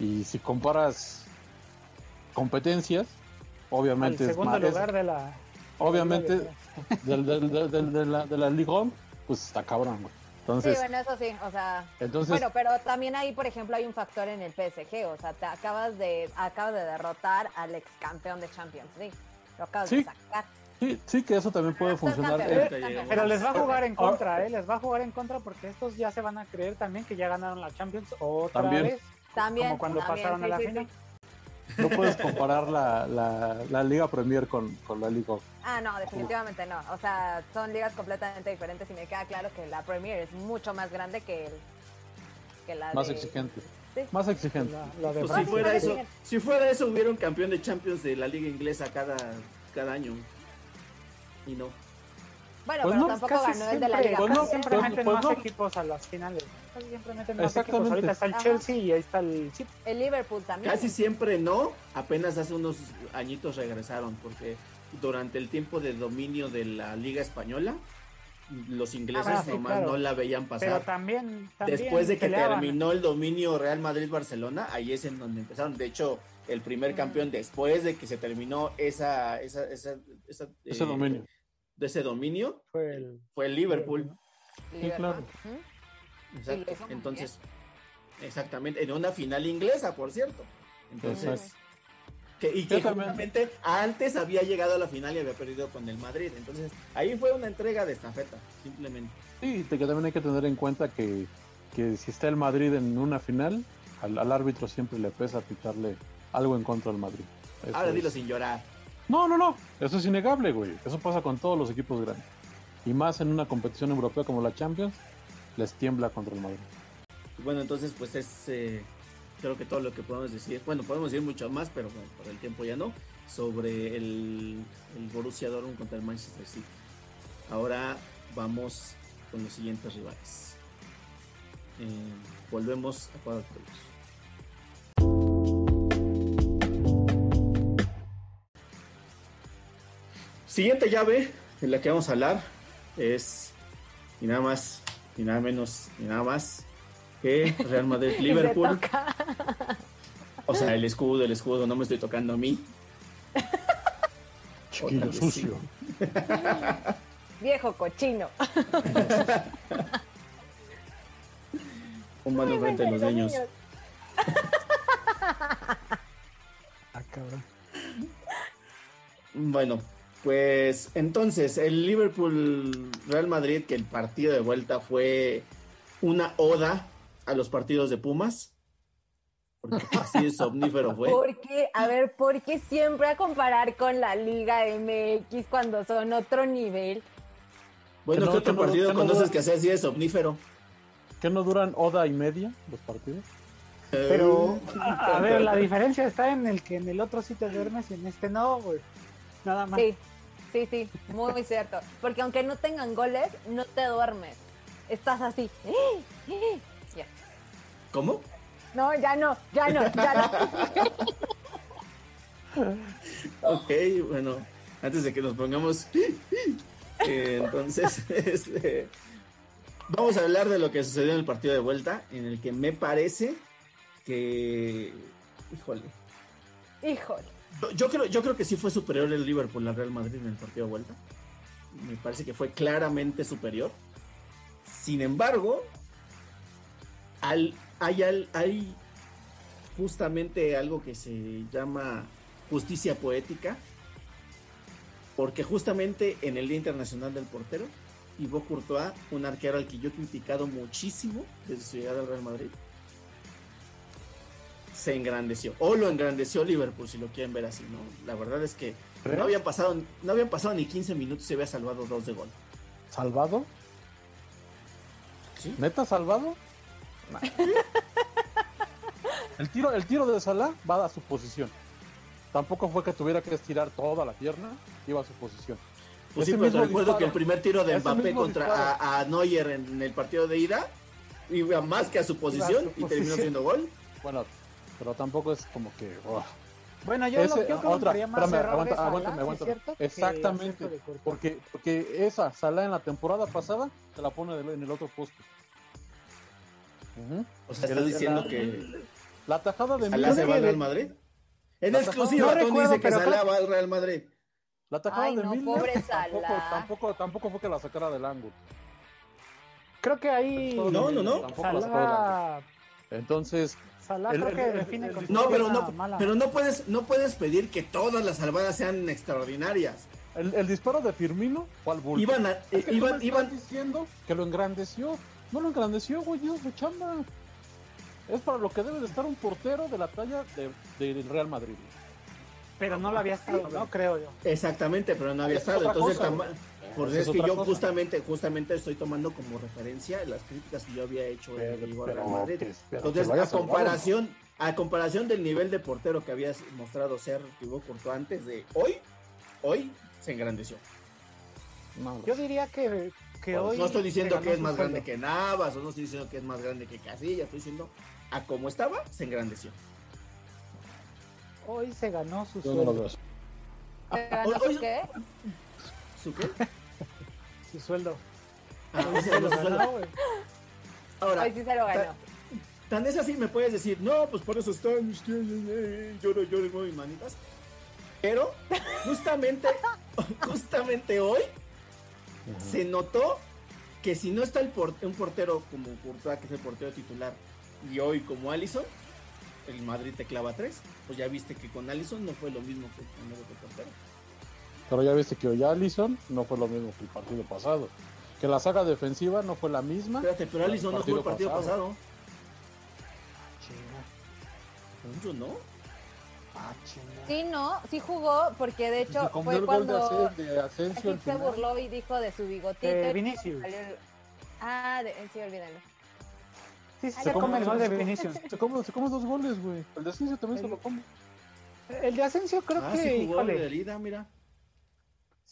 y si comparas competencias, obviamente es segundo más- es- lugar de la... obviamente de la- del, del- del- del- de la de la Ligue 1, pues está cabrón, güey. Sí, Entonces, bueno, eso sí, o sea, entonces bueno, pero también ahí, por ejemplo, hay un factor en el PSG, o sea, te acabas de acabas de derrotar al ex campeón de Champions League. Lo acabas Sí. de sacar. sí, sí que eso también puede Pero estás funcionar. Eh. Pero les va a jugar en Ahora- contra, ¿eh? Les va a jugar en contra porque estos ya se van a creer también que ya ganaron la Champions otra También. vez. También, como cuando también, pasaron a sí, la sí, final. No puedes comparar la, la, la Liga Premier con, con la Liga. Ah, no, definitivamente no. O sea, son ligas completamente diferentes y me queda claro que la Premier es mucho más grande que, el, que la Más de... exigente. Sí. Más exigente. La, la de Pues si fuera eso, si fuera eso, hubiera un campeón de Champions de la liga inglesa cada, cada año. Y no. Bueno, Pues pero no, tampoco ganó el de la siempre- Liga pues no, casi siempre pues- meten pues más no. equipos a las finales. Casi siempre meten más equipos. Ahorita está el Ajá. Chelsea y ahí está el City. El Liverpool también. Casi siempre no, apenas hace unos añitos regresaron, porque durante el tiempo de dominio de la Liga Española, los ingleses Ah, sí, nomás claro. no la veían Pero pasar. también, también Después de que peleaban. terminó el dominio Real Madrid-Barcelona, ahí es en donde empezaron. De hecho, el primer Mm. campeón después de que se terminó esa, esa, esa, esa, Ese eh, dominio. De ese dominio Fue el... fue el Liverpool. Liverpool. claro. Exacto. Entonces, exactamente, en una final inglesa, por cierto. Entonces, que, y que justamente antes había llegado a la final y había perdido con el Madrid. Entonces, ahí fue una entrega de estafeta, simplemente. Sí, te- que también hay que tener en cuenta que, que si está el Madrid en una final, al, al árbitro siempre le pesa pitarle algo en contra del Madrid. Eso Ahora es- dilo sin llorar. No, no, no. Eso es innegable, güey. Eso pasa con todos los equipos grandes. Y más en una competición europea como la Champions, les tiembla contra el Madrid. Bueno, entonces, pues es eh, creo que todo lo que podemos decir. Bueno, podemos decir mucho más, pero bueno, por el tiempo ya no. Sobre el, Borussia Dortmund contra el Manchester City. Ahora vamos con los siguientes rivales. Eh, volvemos a Cuadro Siguiente llave de la que vamos a hablar es ni nada más, ni nada menos, ni nada más que Real Madrid [laughs] Y Liverpool. se toca. O sea, el escudo, el escudo, no me estoy tocando a mí. [laughs] Chiquillo vez sucio. [laughs] Viejo cochino. Un mano frente a los niños. Ah, cabrón. Bueno, Pues entonces, el Liverpool Real Madrid, que el partido de vuelta fue una oda a los partidos de Pumas. Porque así de somnífero fue. [laughs] ¿Por qué? A ver, ¿por qué siempre a comparar con la Liga MX cuando son otro nivel? Bueno, Que no- ¿qué otro que no- partido que no conoces que sea así de somnífero? ¿Qué no duran hora y media los partidos? Pero, Eh, [laughs] a ver, la diferencia está en el que en el otro sí te duermes y en este no, güey. Nada más. Sí, sí, sí, muy cierto. Porque aunque no tengan goles, no te duermes. Estás así. [gasps] Ya. ¿Cómo? No, ya no, ya no, ya no. Ok, bueno, antes de que nos pongamos. eh, [gasps] entonces, [laughs] este, vamos a hablar de lo que sucedió en el partido de vuelta, en el que me parece que. Híjole. Híjole. Yo- creo, yo creo que sí fue superior el Liverpool al Real Madrid en el partido de vuelta. Me parece que fue claramente superior. Sin embargo, al, hay, al- hay justamente algo que se llama justicia poética. Porque justamente en el Día Internacional del Portero, Thibaut Courtois, un arquero al que yo he criticado muchísimo desde su llegada al Real Madrid, se engrandeció. O lo engrandeció Liverpool, si lo quieren ver así, ¿no? La verdad es que ¿Crees? no habían pasado, no habían pasado ni 15 minutos y se había salvado dos de gol. ¿Salvado? ¿Sí? ¿Neta salvado? Nah. el, tiro, el tiro de Salah va a su posición. Tampoco fue que tuviera que estirar toda la pierna, iba a su posición. Pues Ese sí, pero recuerdo disparo. que el primer tiro de Mbappé contra a, a Neuer en el partido de ida iba más que a su posición y terminó siendo gol. Bueno, pero tampoco es como que. oh, Bueno, yo Ese- lo yo otra, culparía más espérame, aguanta, a aguántame, Salah, aguántame. ¿sí Exactamente. Porque, porque esa Salah en la temporada pasada te la pone en el otro poste. O sea, estás diciendo la- que La tajada de Salah se va al Real Madrid. En La exclusiva, No dice que Salah creo- va al Real Madrid. la tajada Ay, de no, Milner pobre tampoco, Salah. tampoco, tampoco fue que la sacara del ángulo. Creo que ahí No, no, no. Tampoco la sacó del ángulo. Entonces, Salah El- creo el- que el- define el- con No, pero no, mala. pero no puedes, no puedes pedir que todas las salvadas sean extraordinarias. el, el disparo de Firmino fue al bulto. Iban, a- Es que iban, iban, diciendo que lo engrandeció. No lo engrandeció, güey, es de chamba. Es para lo que debe de estar un portero de la talla de, del Real Madrid. Pero no lo había estado, no creo yo. exactamente, pero no había Es estado. Entonces, cosa, tama- por Esa eso es es que yo cosa. justamente, justamente estoy tomando como referencia las críticas que yo había hecho en el Real Madrid. que- pero Entonces, a comparación, a comparación del nivel de portero que habías mostrado ser Thibaut Courtois antes de hoy, hoy se engrandeció. Yo diría que, que Pues, hoy. No estoy diciendo se que es más grande que Navas, o no estoy diciendo que es más grande que Casillas, estoy diciendo a como estaba, se engrandeció. Hoy se ganó su no sueldo. ¿Te ganó hoy- su qué? ¿Su qué? Su sueldo. Ah, Hoy se lo ganó güey. Ahora, Hoy sí se lo ganó. tan es así me puedes decir, no, pues por eso están, lloro, lloro y muevo mis manitas. Pero justamente, [laughs] justamente hoy se notó que si no está el por- un portero como Courtois, que es el portero titular, y hoy como Allison, el Madrid te clava tres, pues ya viste que con Allison no fue lo mismo que con el otro portero. Pero ya viste que hoy Allison no fue lo mismo que el partido pasado. Que la saga defensiva no fue la misma. Espérate, pero Allison no jugó el partido Partido pasado. Yo no. Ah. Sí, no, sí jugó, porque de hecho fue el gol de cuando de Asensio se burló y dijo de su bigotito. De Vinicius. el- Ah, de, sí, olvídalo. Sí, sí, Ay, se come el gol de Vinicius. Se come, se come dos goles, güey. El de Asensio también se lo come. El de Asensio creo ah, que, sí jugó híjole. de herida, mira.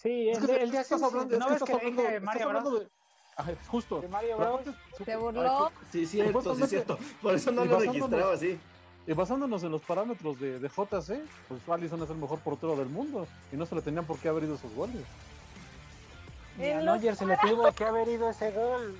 Sí, Es el, que el estás hablando, es ¿No estás que hablando, Mario Bros? de... Ajá, justo. De Mario Bros. Se burló. Sí, cierto, sí, cierto. Por eso no Y lo registraba así. Y basándonos en los parámetros de, de JC, pues Allison es el mejor portero del mundo. Y no se le tenían por qué haber ido esos goles. Ni a Neuer se le tuvo que haber ido ese gol.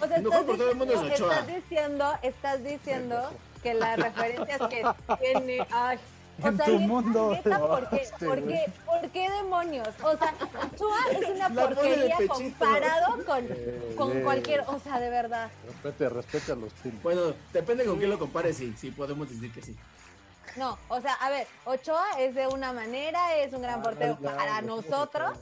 O sea, El mejor portero del mundo es diciendo, Ochoa. estás diciendo, estás diciendo que las referencias que [laughs] tiene, ay, o En sea, tu mundo. neta, ¿por qué, Este, por, qué, ¿por qué demonios? O sea, Ochoa es una La porquería comparado con, Eh, con eh, cualquier, o sea, de verdad. Respete, respete a los chinos. Bueno, depende con quién lo compares, sí, sí, podemos decir que sí. No, o sea, a ver, Ochoa es de una manera, es un gran Ah, portero ya, para nosotros,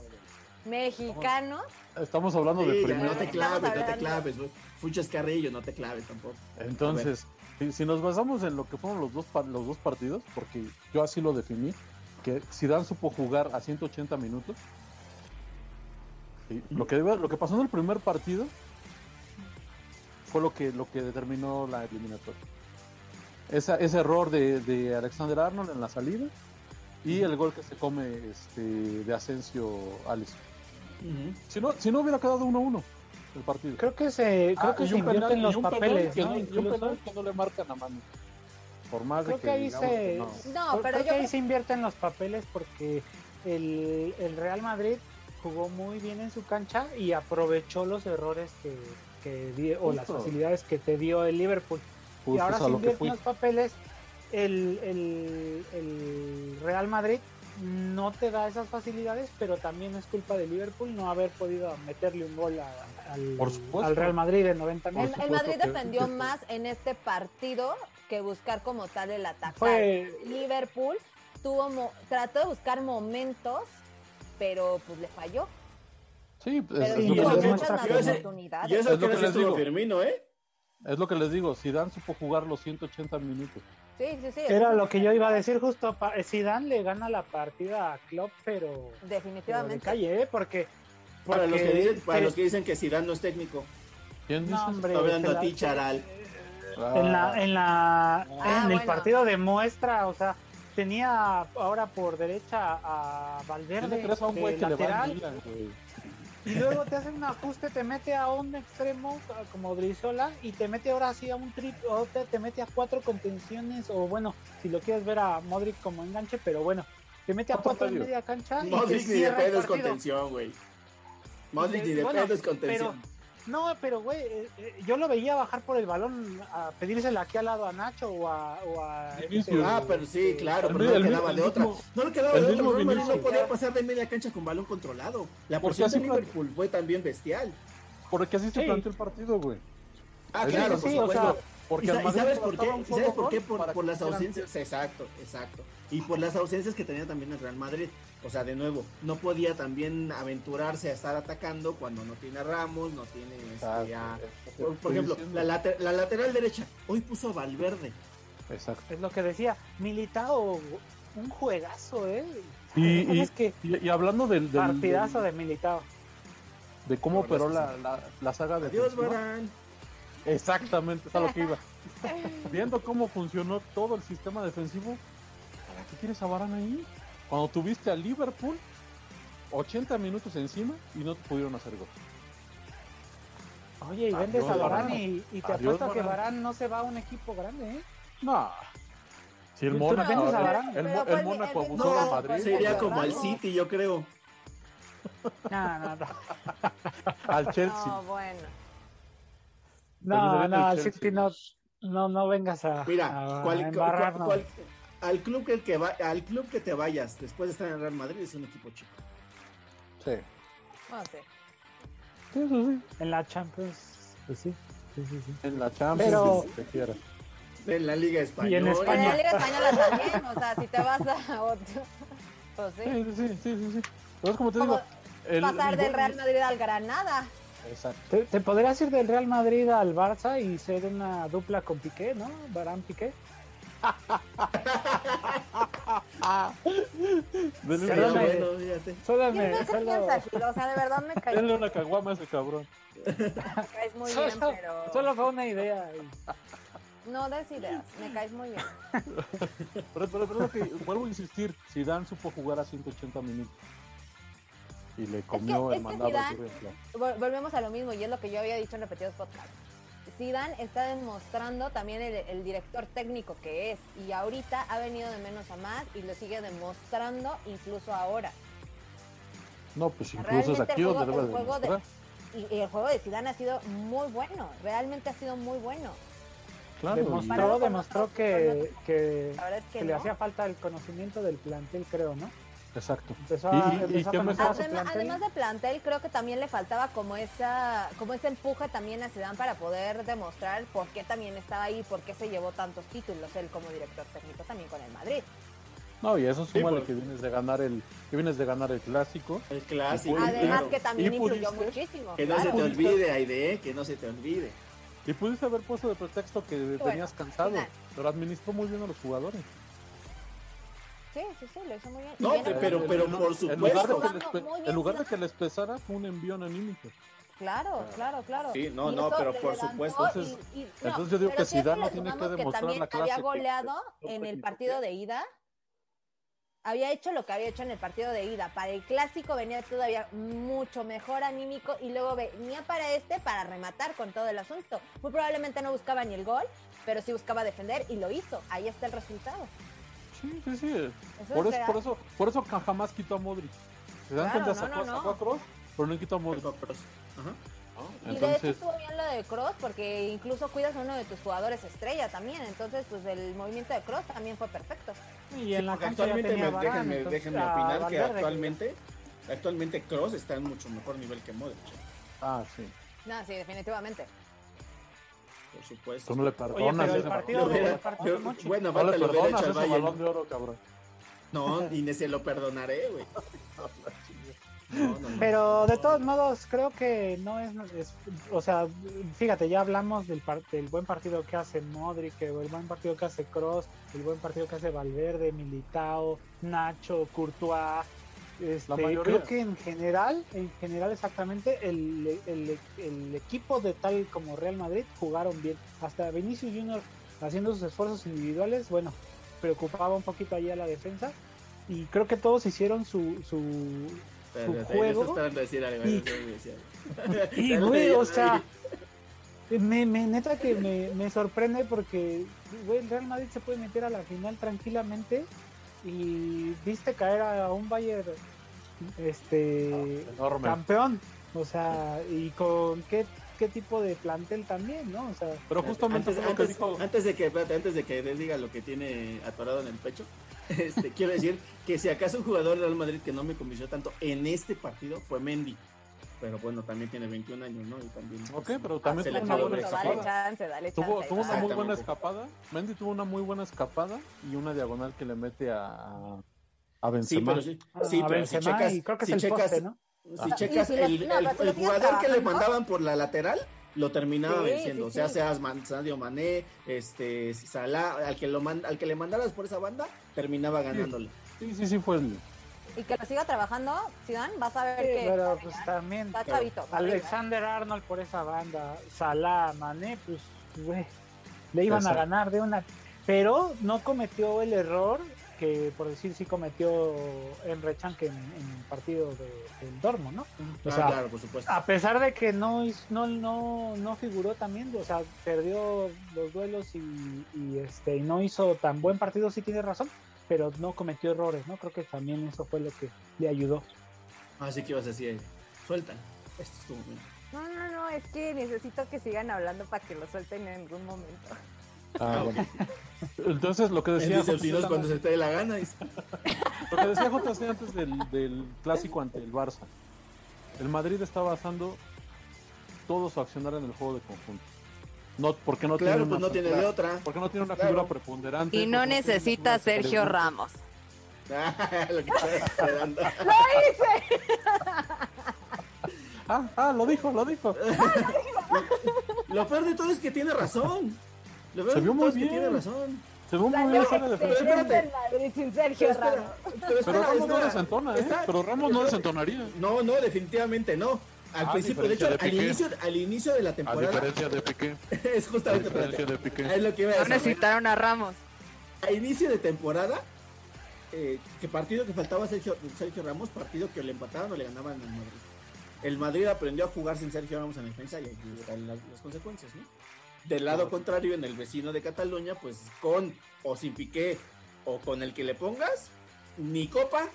mexicanos. Estamos hablando de Sí, primero. no te claves, no te claves, güey. Fuchas Carrillo, no te claves tampoco. Entonces, si, si nos basamos en lo que fueron los dos, los dos partidos, porque yo así lo definí, que Zidane supo jugar a 180 minutos. y lo, que, lo que pasó en el primer partido fue lo que, lo que determinó la eliminatoria. Esa, ese error de, de Alexander Arnold en la salida y el gol que se come este, de Asensio Alisson. Si no, si no hubiera quedado 1-1 el partido. Creo que se, creo Ah, que se un invierten los papeles, que ¿no? y un Incluso. penal que no le marcan a mano. Por más Creo de que que, ahí se- que no. No, pero creo yo que ahí se invierten los papeles porque el, el Real Madrid jugó muy bien en su cancha y aprovechó los errores que, que di- o las facilidades que te dio el Liverpool. y ahora se lo invierten fui. los papeles. El, el- el Real Madrid no te da esas facilidades, pero también es culpa de Liverpool no haber podido meterle un gol a- al, Real Madrid en 90 Por El, minutos. el Madrid defendió que- más en este partido que buscar como tal el ataque. Fue, Liverpool tuvo mo- trató de buscar momentos, pero pues le falló. Sí, Pero es, que más oportunidades. Y eso Es lo que les digo. Firmino, ¿eh? Es lo que les digo, Zidane supo jugar los 180 minutos. Sí, sí, sí. era lo que yo iba a decir justo. Zidane le gana la partida a Klopp, pero, pero de Definitivamente. calle, ¿eh? Porque, Para los que dicen, para eh, los que dicen que Zidane no es técnico. ¿Quién dice? No, hombre, Estoy hablando a ti, Charal. Ah, En la, en la, Ah, en el bueno. partido demuestra, o sea, tenía ahora por derecha a ¿Qué Valverde le crees a un de güey que le va al lateral Milan, güey? Y luego te hace un ajuste, te mete a un extremo como Drizola y te mete ahora sí a un trip, o te, te mete a cuatro contenciones o bueno, si lo quieres ver a Modric como enganche, pero bueno, te mete a Cuatro en media cancha y Modric ni de pedo es contención, güey. Modric ni de Bueno, pedo es contención. No, pero güey, eh, eh, yo lo veía bajar por el balón a pedírsela aquí al lado a Nacho o a. O a Vinicius. Ah, pero sí, claro, El pero no el le quedaba el de otra. mismo- No le quedaba de otra. no podía pasar de media cancha con balón controlado. La Porque porción así de Liverpool fue también bestial. Porque así se Sí. planteó el partido, güey. Ah, claro, sí, por o sea, Porque ¿Y, sa- al y Madrid sabes por qué? bastaba un ¿Y sabes por qué? Por, las ausencias. Exacto, exacto. Y por las ausencias que tenía también el Real Madrid. O sea, de nuevo, no podía también aventurarse a estar atacando cuando no tiene a Ramos, no tiene este, Exacto, a- es lo que Por, ejemplo, la, later- la lateral derecha. Hoy puso a Valverde. Exacto. Es lo que decía, Militao, un juegazo, ¿eh? Y- Lo que pasa y- es que Y, y hablando del, del- partidazo del- de Militao. de cómo verdad operó la, la, la saga de Adiós, Varane. Exactamente, es a lo que iba. [laughs] Viendo cómo funcionó todo el sistema defensivo, ¿para qué quieres a Varane ahí? Cuando tuviste a Liverpool 80 minutos encima y no te pudieron hacer gol. Oye, y vendes Adiós, a Varane. y, y te Adiós, apuesto a que. Varane no se va a un equipo grande, ¿eh? No. Si el Mónaco, vendes a el- Mónaco abusó de Madrid. Sería como al. City, yo creo. No, no, no. [laughs] al Chelsea. No, bueno. No, no, al. City no, no, no vengas a, Mira, a cual- cual- al club que, el que va, al club que te vayas después de estar en el Real Madrid es un equipo chico. Sí. No sé. Sí, eso sí. En la Champions, pues sí, sí, sí, sí. En la Champions, Pero- si te quieras. En la Liga Española. en En España. la Liga Española también, o sea, si te vas a otro. Pues sí. Sí, sí, sí, sí, sí, sí. Pero es como te Como digo. el- Pasar el del Real Madrid al Granada. Exacto. Te, te podrías ir del Real Madrid al Barça y ser una dupla con Piqué, ¿no? Barán Piqué. Solo o sea, de verdad me denle una caguama a ese cabrón. me caes muy bien, solo- pero... solo fue una idea. No des ideas, me caes muy bien. Pero, pero, pero es lo que vuelvo a insistir, Zidane supo jugar a 180 minutos. Y le comió es el mandado. Zidane- Volvemos a lo mismo y es lo que yo había dicho en repetidos podcasts. Zidane está demostrando también el, el director técnico que es y ahorita ha venido de menos a más y lo sigue demostrando incluso ahora. No, pues incluso es Realmente aquí el donde juego- debe el juego de-. Y, y el juego de Zidane ha sido muy bueno, realmente ha sido muy bueno. Claro, Demostró, demostró otros- que, con que, La verdad es que, que le hacía falta el conocimiento del plantel, creo, ¿no? Exacto. Empezó ¿Y- a, y- y empezó a qué comenzar mejor? su Además, de plantel, creo que también le faltaba como esa, como ese empuje también a Zidane para poder demostrar por qué también estaba ahí, por qué se llevó tantos títulos él como director técnico también con el Madrid. No, y eso súmale pues. que vienes de ganar el, que vienes de ganar el clásico. El clásico. Además claro. que también ¿Y influyó pudiste? muchísimo. Que no claro. se te olvide, Aide, que no se te olvide. Y pudiste haber puesto de pretexto que venías cansado, final. pero administró muy bien a los jugadores. Sí, sí, sí, lo hizo muy bien. No, bien pero- pero en, por en lugar, de supuesto. que les, pe- Muy bien, en lugar de que les pesara, fue un envío anímico. Claro, claro, claro. Sí, no, no, pero por supuesto. Entonces- y- y- no, entonces yo digo pero que Zidane no tiene que demostrar también la clase Había que- goleado que- en el que- partido de ida. Había hecho lo que había hecho en el partido de ida. Para el clásico venía todavía mucho mejor anímico y luego venía para este para rematar con todo el asunto. Muy probablemente no buscaba ni el gol, pero sí buscaba defender y lo hizo. Ahí está el resultado. Sí, sí, sí. Eso Por es eso, por eso, por eso jamás quitó a Modric. Se dan Claro, cuenta, sacó, no, no. sacó a Kroos, pero no quitó a Modric. Ajá. Y de hecho Entonces, estuvo bien lo de Cross porque incluso cuidas a uno de tus jugadores estrella también. Entonces, pues el movimiento de Cross también fue perfecto. Y en la actualmente, tenía me- Varane, déjenme, entonces, déjenme opinar que actualmente, actualmente Cross está en mucho mejor nivel que Modric. ah, sí. No, sí, definitivamente. Por supuesto. Tú no le Oye, perdonas. pero el partido, Lo el oro. partido yo- mucho. bueno, No le falta lo hubiera perdonas hecho al Bayern. balón de oro, cabrón. No, ni se lo perdonaré, güey. No, no, no. Pero de todos modos, creo que no es, es- o sea, fíjate, ya hablamos del, par- del buen partido que hace Modric, el buen partido que hace Cross, el buen partido que hace Valverde, Militao, Nacho, Courtois. Este, creo que en general, en general exactamente, el, el- el equipo de tal como Real Madrid jugaron bien. Hasta Vinicius Junior haciendo sus esfuerzos individuales, bueno, preocupaba un poquito ahí a la defensa. Y creo que todos hicieron su, su, juego. Decir algo. Y- [laughs] güey, o sea, me, me- neta que me, me sorprende porque, güey, el Real Madrid se puede meter a la final tranquilamente y viste caer a un Bayern este Enorme. campeón. O sea, y con qué, qué tipo de plantel también, ¿no? O sea, Pero justamente antes, dijo. de que espérate, antes de que les diga lo que tiene atorado en el pecho, [laughs] este, quiero decir que si acaso un jugador del Real Madrid que no me convenció tanto en este partido fue Mendy. Pero bueno, también tiene 21 años, ¿no? Y también, Ok, pues, pero también tuvo una buena dale escapada. chance, dale chance. Tuvo, tuvo una muy buena escapada. Mendy tuvo una muy buena escapada y una diagonal que le mete a, a Sí, Benzema. pero sí. a Sí, pero si Benzema checas, y creo que si es el checas, poste, ¿no? si Ah. checas Sí, sí, lo- el, no, pero jugador que le mandaban por la lateral, lo terminaba Sí, venciendo. sí, o sea, sí. seas Man- Sadio Mané, este, Salah, al que, lo man- al que le mandaras por esa banda, terminaba ganándole. Sí, sí, sí, fue el. Y que lo siga trabajando, Zidane, vas a ver Sí, que pero pues también está chavito. Alexander Arnold por esa banda, Salah, Mané, pues, güey, le iban a ganar de una. Pero no cometió el error que, por decir, sí cometió Emre Can que en, en el partido de, del Dortmund, ¿no? O Ah, sea, claro, por supuesto. a pesar de que no, no, no, no figuró también, o sea, perdió los duelos y, y, este, y no hizo tan buen partido, sí tiene razón, pero no cometió errores, ¿no? Creo que también eso fue lo que le ayudó. Así que ibas a decir, suelta. Esto estuvo bien. No, no, no, es que necesito que sigan hablando para que lo suelten en algún momento. Ah, bueno. Entonces, lo que decía dice, JC "Pinos cuando se te dé la gana. Lo que decía JC antes del, del clásico ante el Barça. El Madrid está basando todo su accionar en el juego de conjunto. No, porque no Claro, tiene pues una no tiene de otra. Porque no tiene una Claro. figura preponderante. Y no necesita Sergio Ramos. Ah, [laughs] lo que estaba esperando. Ah, ah, lo dijo, lo dijo. [laughs] Lo peor de todo es que tiene razón. Lo Se vio muy bien. tiene razón. Se ve muy bien espérate. Madrid sin Pero espera, Ramos. Pero no desentona, ¿eh? Está- Pero Ramos no desentonaría. No, no, definitivamente no. Al A principio, de hecho, diferencia al inicio, al inicio de la A temporada, diferencia de Piqué. [laughs] es A justamente diferencia espérate, de Piqué. es lo que iba a No necesitaron a Ramos. A inicio de temporada, eh, que partido que faltaba Sergio, Sergio Ramos, partido que le empataban o le ganaban al Madrid. El Madrid aprendió a jugar sin Sergio Ramos en defensa y ahí están las, las consecuencias, ¿no? Del lado contrario, en el vecino de Cataluña, pues con o sin Piqué o con el que le pongas, ni Copa,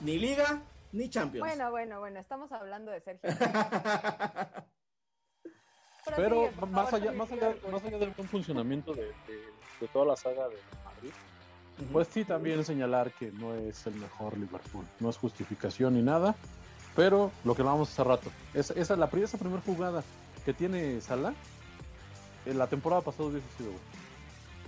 ni Liga, ni Champions. Bueno, bueno, bueno, estamos hablando de Sergio. [laughs] Pero más favor, allá, más allá, más allá del buen funcionamiento de, de- de toda la saga de Madrid, Pues sí, también señalar que no es el mejor Liverpool, no es justificación ni nada, pero lo que vamos hace rato, es, esa, la, esa primera jugada que tiene Salah, en la temporada pasada hubiese sido,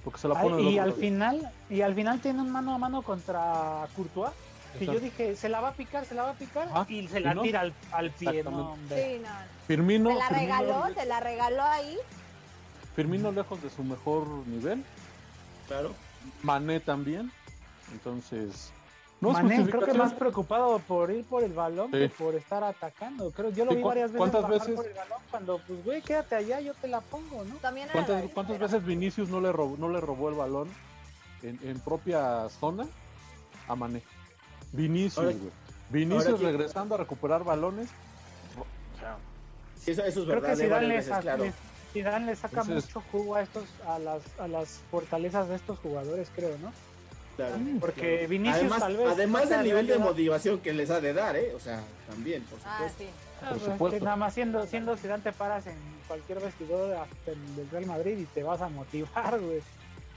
porque se la pone y al final y al final tiene un mano a mano contra Courtois que yo dije, se la va a picar, se la va a picar y se la tira al, al pie. No, sí, no. Firmino. Se la regaló, se la regaló ahí. Firmino lejos de su mejor nivel. Claro. Mané también. Entonces. No Mané creo que más preocupado por ir por el balón que por estar atacando. Creo yo lo vi varias veces ¿cuántas veces por el balón cuando pues güey, quédate allá, yo te la pongo, ¿no? También ¿Cuántas, ¿cuántas veces Vinicius no le robó, no le robó el balón en, en propia zona a Mané? Vinicius, güey. Vinicius regresando a recuperar balones. sí, eso, es Creo que Zidane, le, claro. le saca mucho jugo a estos, a las, a las fortalezas de estos jugadores, creo, ¿no? Claro, porque Vinicius además, tal vez además del nivel de motivación que les ha de dar, ¿eh? O sea, también, por ah, supuesto. Ah, sí. por supuesto. nada más siendo, siendo Zidane te paras en cualquier vestidor hasta del Real Madrid y te vas a motivar, [laughs] güey.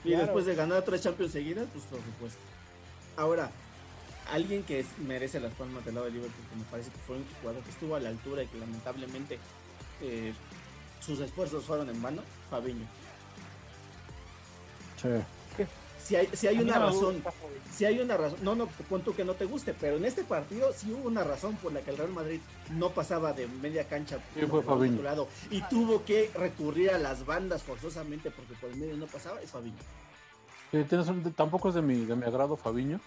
Y después de ganar tres Champions seguidas, pues por supuesto. Ahora, alguien que merece las palmas del lado de Liverpool, que me parece que fue un jugador que estuvo a la altura y que lamentablemente eh, sus esfuerzos fueron en vano, Fabiño. Sí. Si hay, si hay una razón, si hay una razón, no, no, cuento que no te guste, pero en este partido sí hubo una razón por la que el Real Madrid no pasaba de media cancha por otro lado y tuvo que recurrir a las bandas forzosamente porque por el medio no pasaba, es Fabiño. tampoco es de mi, de mi agrado Fabiño,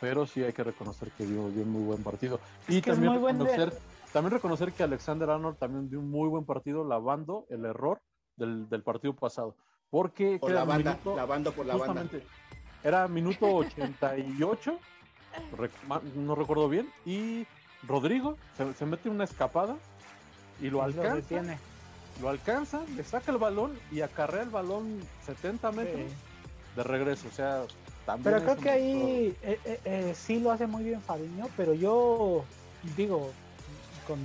pero sí hay que reconocer que dio, un muy buen partido. y también reconocer, también reconocer que Alexander Arnold también dio un muy buen partido lavando el error del, partido pasado. Porque por la banda, lavando por la banda. Era minuto 88, no recuerdo bien, y Rodrigo se, mete una escapada y lo alcanza. Lo, alcanza, le saca el balón y acarrea el balón 70 metros de regreso. O sea, pero creo que ahí eh, eh, eh, sí lo hace muy bien Fabiño, pero yo digo, con,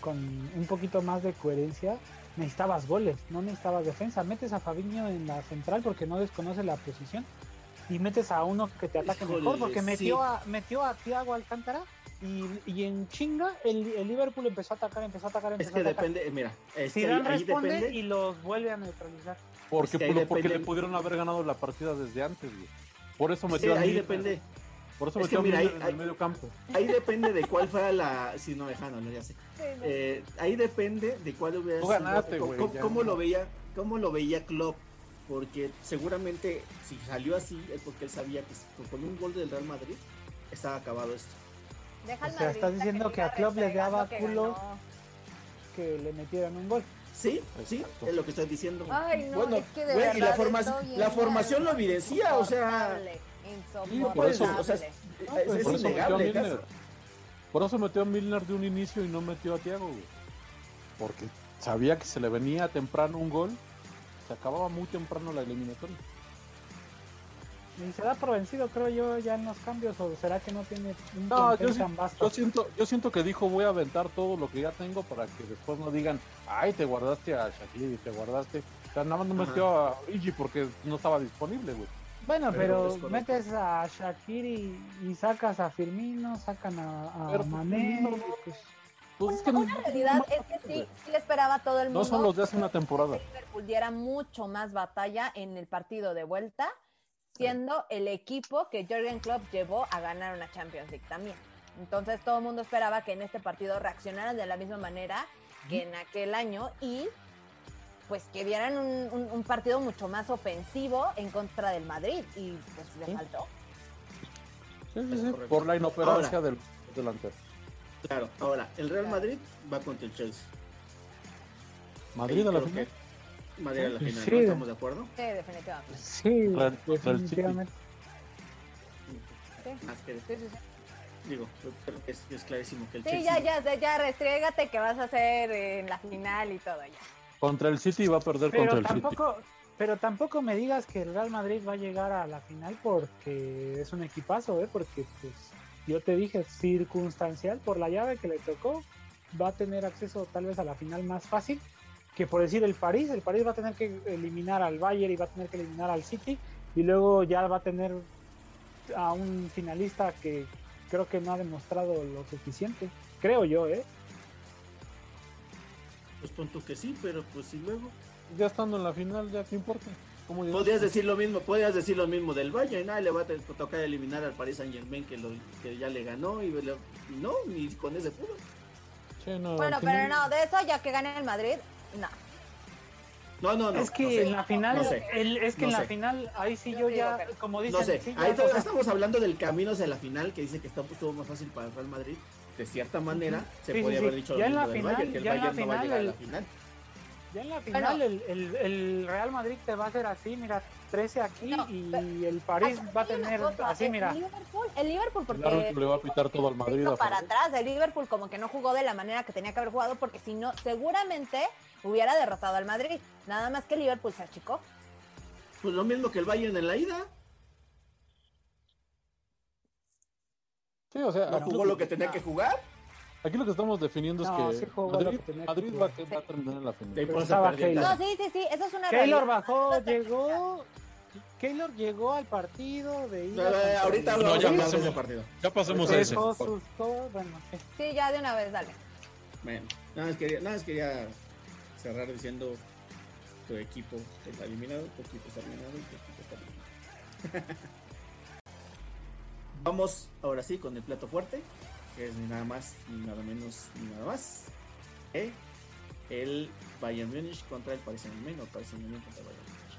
con, un poquito más de coherencia, necesitabas goles, no necesitabas defensa. Metes a Fabiño en la central porque no desconoce la posición y metes a uno que te ataque mejor porque metió, a, metió a Thiago Alcántara y, y, en chinga el, el, Liverpool empezó a atacar, empezó a atacar, empezó es que a atacar. depende, mira, es que ahí, responde depende... y los vuelve a neutralizar. Porque, porque le pudieron haber ganado la partida desde antes, güey. Por eso metió sí, ahí depende. Por eso metió mira, ahí, en el medio campo. Ahí depende de cuál fuera la. Si no, dejando, no, ya sé. Eh, ahí depende de cuál hubiera sido. Ganaste, cómo, cómo lo veía, cómo lo veía Klopp. Porque seguramente si salió así es porque él sabía que con un gol del Real Madrid estaba acabado esto. Deja o sea, estás diciendo que, a Klopp le daba culo que le metieran un gol. Sí, sí, es lo que estoy diciendo. Ay, no, bueno, es que de güey, y la, formación, la formación lo evidencia, o sea, por eso, o sea, es, no, es, por, eso metió por eso metió a Milner de un inicio y no metió a Thiago, güey. Porque sabía que se le venía temprano un gol, se acababa muy temprano la eliminatoria. Y se da por vencido, creo yo, ya en los cambios, o será que no tiene un no, yo, tan vasto? yo siento, yo siento que dijo voy a aventar todo lo que ya tengo para que después no digan, ay, te guardaste a Shakiri, te guardaste. O sea, nada más no metió a Igi porque no estaba disponible, güey. Bueno, pero, metes a Shakiri y sacas a Firmino, sacan a, a Mané. Pues, pues es que una realidad es que sí, sí le esperaba a todo el mundo. No son los de hace una temporada. Liverpool diera mucho más batalla en el partido de vuelta siendo el equipo que Jürgen Klopp llevó a ganar una Champions League también. Entonces todo el mundo esperaba que en este partido reaccionaran de la misma manera que en aquel año y pues que vieran un, partido mucho más ofensivo en contra del Madrid y pues le faltó. Sí, sí, sí, por la inoperancia del delantero. Claro, ahora, el Real Madrid va contra el Chelsea. ¿Madrid a la final? Madrid a la final, sí. ¿estamos de acuerdo? Sí, definitivamente. Sí, definitivamente. Sí. Más que sí, sí, sí. Digo, es, es, clarísimo que el sí, Chelsea... Sí, ya, ya, ya, restrégate que vas a hacer en la final y todo ya. Contra el City va a perder pero contra el tampoco, City. Pero tampoco me digas que el Real Madrid va a llegar a la final porque es un equipazo, ¿eh? Porque pues yo te dije, circunstancial por la llave que le tocó, va a tener acceso tal vez a la final más fácil que por decir el París, el París va a tener que eliminar al Bayern y va a tener que eliminar al City y luego ya va a tener a un finalista que creo que no ha demostrado lo suficiente. Creo yo, ¿eh? Pues punto que sí, pero pues y luego. Ya estando en la final, ya qué importa. Podrías decir lo mismo, podrías decir lo mismo del Bayern, ah, le va a tocar eliminar al Paris Saint Germain que, lo, que ya le ganó y, le- y no, ni con ese pudo. Sí, no, Bueno, pero no, de eso ya que gane el Madrid, no. No, no, no. es que no sé. en la final, no sé, el- es que no en la sé. final, ahí sí Yo ya, como dicen, No sé, sí, ya, ahí o todavía sea, estamos hablando del camino hacia la final que dice que está, estuvo más fácil para el Real Madrid. De cierta manera, se Sí, podía sí, haber sí. dicho lo Ya en mismo la final- Bayern, que el ya en la Bayern no va a final llegar a la el- final. ya en la final el, el, el Real Madrid te va a hacer así, mira, 13 aquí No, y pero- el París va a tener cosa, así, el mira. Liverpool, el Liverpool El porque árbitro le va a pitar todo al Madrid. para atrás. El Liverpool como que no jugó de la manera que tenía que haber jugado porque si no, seguramente hubiera derrotado al Madrid. Nada más que el Liverpool se achicó. Pues lo mismo que el Bayern en la ida. Sí, o sea, No jugó lo que tenía que jugar. Aquí lo que estamos definiendo No, es sí que Madrid, lo que jugar. va, a- va a terminar en la final. No, sí, sí, sí, eso es una Keylor bajó, llegó, Keylor llegó al partido de ida. Eh, contra ahorita el- vamos ya pasemos. ese partido. Ya pasemos a ese. Dejó sus todo, bueno, sí. Sí, ya de una vez, dale. Bueno, nada más quería, nada más quería cerrar diciendo tu equipo está eliminado, tu equipo está eliminado y tu equipo está eliminado. [laughs] Vamos ahora sí con el plato fuerte, que es ni nada más, ni nada menos, ni nada más. que El Bayern Múnich contra el Paris Saint Germain o Paris Saint Germain contra el Bayern Múnich.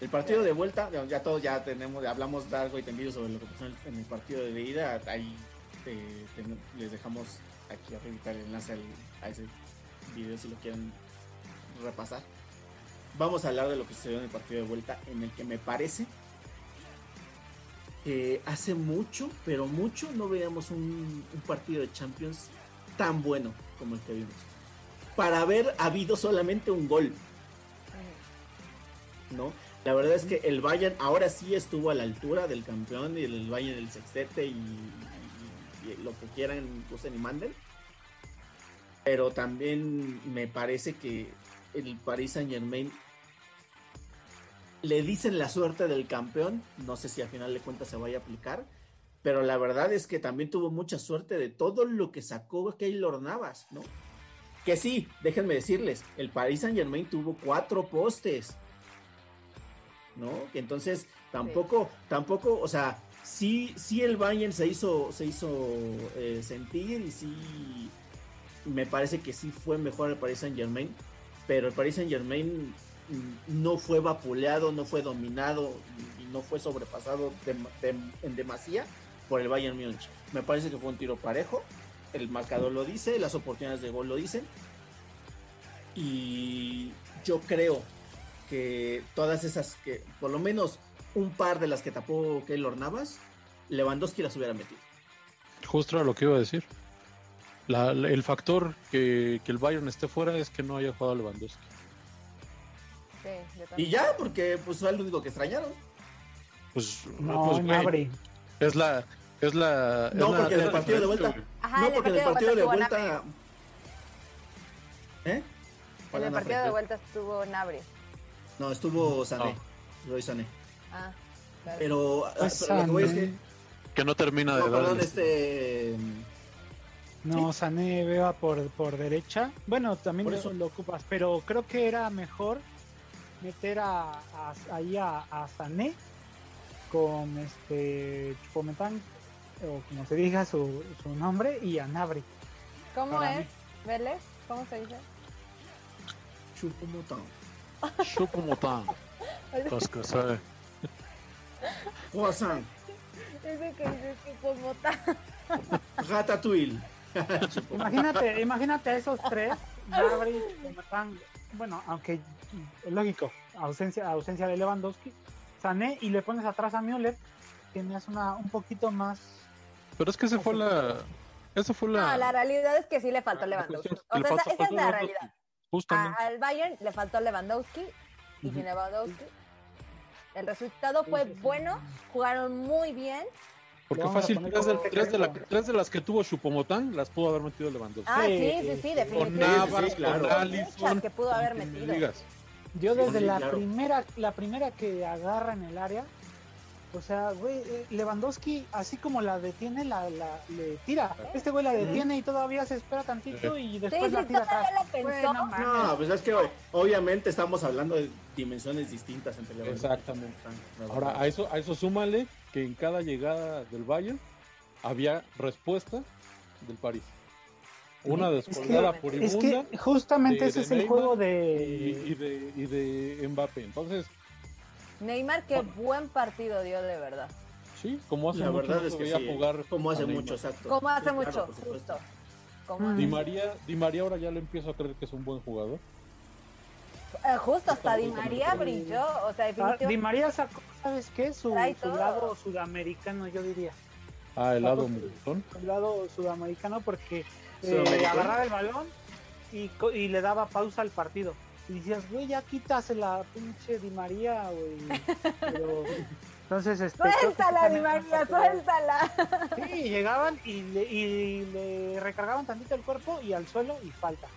El partido de vuelta, ya- todos ya tenemos, hablamos largo y tendido sobre lo que pasó en el, partido de ida. Ahí eh, les dejamos aquí arriba el enlace al- a ese video si lo quieren repasar. Vamos a hablar de lo que sucedió en el partido de vuelta, en el que me parece que hace mucho, pero mucho, no veíamos un, un partido de Champions tan bueno como el que vimos. Para haber habido solamente un gol, ¿no? La verdad es que el Bayern ahora sí estuvo a la altura del campeón y el Bayern del sextete y, y- y lo que quieran, usen y manden. Pero también me parece que el Paris Saint Germain le dicen la suerte del campeón. No sé si al final de cuentas se vaya a aplicar. Pero la verdad es que también tuvo mucha suerte de todo lo que sacó Keylor Navas, ¿no? Que sí, déjenme decirles, el Paris Saint Germain tuvo cuatro postes. ¿No? Entonces tampoco, tampoco, o sea, sí, sí el Bayern se hizo, se hizo eh, sentir y sí me parece que sí fue mejor el Paris Saint Germain, pero el Paris Saint Germain no fue vapuleado, no fue dominado y no fue sobrepasado en demasía por el Bayern Múnich. Me parece que fue un tiro parejo, el marcador lo dice, las oportunidades de gol lo dicen y yo creo que todas esas que, por lo menos un par de las que tapó Keylor Navas, Lewandowski las hubiera metido. Justo era lo que iba a decir. El factor que, que el Bayern esté fuera es que no haya jugado Lewandowski. Sí, yo Y ya, porque pues fue lo único que extrañaron. Pues, No, pues, güey, es la es la No, es la- porque el la partido de vuelta-. Ajá, no, el porque en el partido de vuelta. ¿Eh? En ¿Cuál el partido de vuelta estuvo Nabri. No, estuvo Sané. Roy Sané. Ah, claro. Pero, Pues pero lo que voy es que. No termina de No, dar perdón, el- este. No, Sané vea por, por derecha. Bueno, también Por lo, eso. lo ocupas, pero creo que era mejor meter a, a- ahí a, a Sané con este Chupometán, o como se diga su, su nombre, y a Nabri. ¿Cómo es? ¿Vélez? ¿Cómo se dice? Chupomotán. Choupo-Moting, [laughs] parce que ça- Croissant. Ese que dice tal. [laughs] Ratatouille. Imagínate, imagínate a esos tres, Nabri, Chupometán, bueno, aunque lógico, ausencia, ausencia de Lewandowski, Sané, y le pones atrás a Müller, tenías una un poquito más Pero es que esa fue la esa fue la, No, la realidad es que sí le faltó Lewandowski. O sea, esa, faltó- es la realidad. Justamente. A- al Bayern le faltó Lewandowski y sin Lewandowski. El resultado fue Sí, sí, sí. bueno, jugaron muy bien. Porque fácil, tres de, tres, de la- ejemplo. tres de las que tuvo Chupomotán las pudo haber metido Lewandowski. Ah, sí, Sí, sí, con definitivamente. Navas, sí, claro. con Alisson, Muchas que pudo haber metido. Yo desde sí, la claro. primera, la primera que agarra en el área, O sea, güey, eh, Lewandowski, así como la detiene, la, la le tira. Este güey la detiene y todavía se espera tantito y después sí, la tira atrás. no pues es que obviamente estamos hablando de dimensiones distintas entre Lewandowski Exactamente. Ahora, a eso, a eso súmale que en cada llegada del Bayern había respuesta del París. Una Es descolgada que, por es que justamente de- ese de es el Neymar juego de... y de, y de Mbappé. Entonces, Neymar, qué buen partido dio de verdad. sí, como hace La mucho verdad es que sí, jugar como hace mucho, exacto. Como hace Sí, mucho, justo. Como. Di María, Di María ahora ya le empiezo a creer que es un buen jugador. Eh, justo hasta Di María brilló, o sea, Ah, definitivamente. Di María sacó, ¿sabes qué? Su, su lado sudamericano, yo diría. Ah, el lado. Su lado sudamericano porque eh, agarraba el balón y, co- y le daba pausa al partido. Y decías, güey, ya quitas la pinche Di María, güey. Pero, [laughs] entonces, este. Suéltala, Di María, suéltala. Sí, llegaban y le, y le recargaban tantito el cuerpo y al suelo y falta.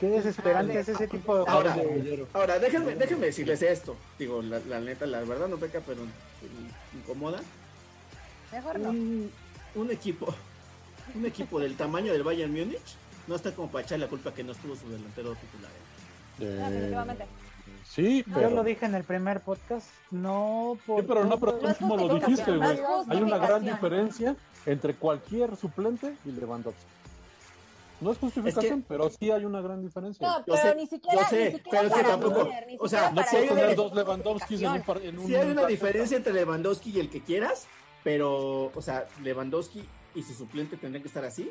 Qué desesperante es ese tipo de Ahora, de- ahora déjenme, déjenme decirles esto. Digo, la, la neta, la verdad no peca, pero incomoda. Mejor no. Un, un equipo, un equipo del tamaño del Bayern Múnich no está como para echar la culpa que no estuvo su delantero titular. ¿eh? Eh, Definitivamente. sí, Yo pero, lo dije en el primer podcast, no por sí, pero no, pero tú mismo lo dijiste, güey. Hay una gran diferencia entre cualquier suplente y Lewandowski. No es justificación, pero sí hay una gran diferencia. No, Yo pero sé, ni siquiera, yo sé, ni siquiera pero es que para tampoco- ni o sea, no puedes Müller. dos Lewandowskis en un, par- en un Sí hay una partido. diferencia entre Lewandowski y el que quieras, pero, o sea, Lewandowski y su suplente tendrían que estar así,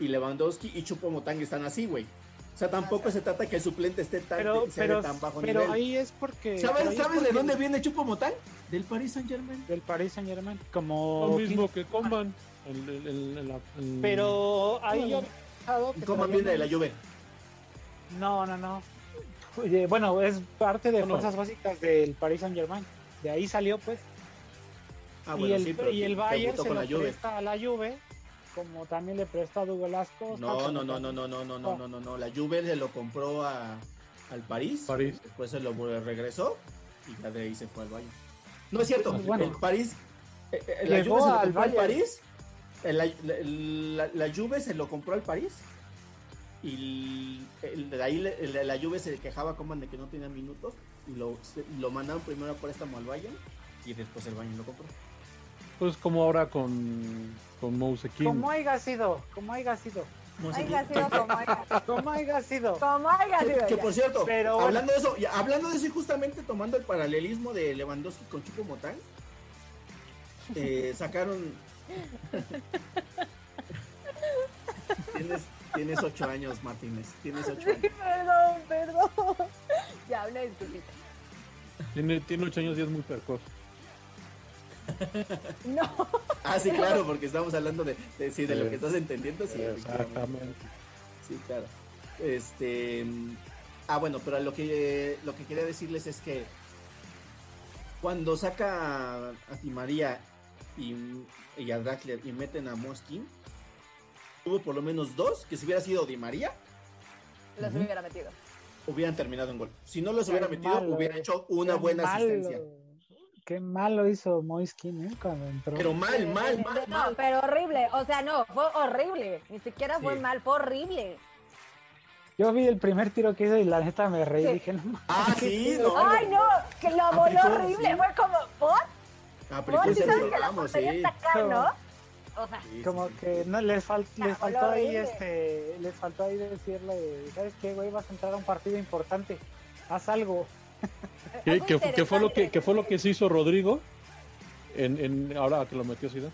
y Lewandowski y Chupomotang están así, güey. O sea, tampoco se trata que el suplente esté tan, pero, pero, tan bajo pero nivel. ahí es porque ¿Sabes, pero ahí es ¿sabes de dónde viene Chupomotang? Del Paris Saint Germain. del Paris Saint Germain como Lo mismo que Coman. El, el- el- el- el- pero ahí yo he que ¿Cómo todavía viene de la no- Juve? no no no bueno es parte de Bueno. fuerzas básicas del Paris Saint Germain de ahí salió pues Ah, y bueno, el, sí, pero y el Bayern se con lo la Juve. presta a la Juve como también le presta a Douglas Costa No, no, no, no, no, no, no, no, no, no, no. La Juve se lo compró a, al París. París. Después se lo regresó y ya de ahí se fue al Bayern. No es cierto. Pues bueno. el París. eh, eh, la Juve se lo al compró al. París. eh, La, la- la- la Juve se lo compró al París. Y el- el- de ahí le- el- la Juve se quejaba como de que no tenía minutos. Y lo, lo mandaron primero a préstamo al Bayern. Y después el Bayern lo compró. Pues como ahora con, con Mouse King. como haya sido como haya sido qué- sido como haya, como sido como haya Que, sido. que por cierto, Pero hablando de eso, y hablando de eso y justamente tomando el paralelismo de Lewandowski con Chupo Motán, eh, [laughs] sacaron. tienes, tienes ocho años, Martínez. Tienes ocho Sí, años. perdón, perdón. Ya, una disculpita. Tiene, tiene ocho años y es muy precoz. [laughs] No, Ah, sí, claro, porque estamos hablando de, de, sí, de lo que estás entendiendo. Sí. Exactamente. Sí, claro. Este. Ah, bueno, pero lo que, lo que quería decirles es que cuando saca a, a Di María y, y a Draxler y meten a Moskin, hubo por lo menos dos que si hubiera sido Di María, los Ujú. hubiera metido. hubieran terminado en gol. Si no los hubiera metido, malo, hubiera hecho una buena malo, asistencia. Qué malo hizo Moiskin, ¿eh? Cuando entró. Pero mal, mal, mal, No, mal. pero horrible. O sea, no, fue horrible. Ni siquiera fue Sí. mal, fue horrible. Yo vi el primer tiro que hizo y la neta me reí. Sí. Dije, no Ah, sí, [laughs] no. Ay, no, que lo voló horrible. sí. Fue como, ¿por? Aplicó ¿Por? ese ¿Sí programa, sí. no? O sea, Sí, sí, Como sí. que no les, fal- La les faltó ahí horrible. este, les faltó ahí decirle, ¿sabes qué, güey? Vas a entrar a un partido importante. Haz algo. [laughs] ¿Qué, fue lo que, fue lo que se hizo Rodrigo en, en ahora que lo metió Zidane?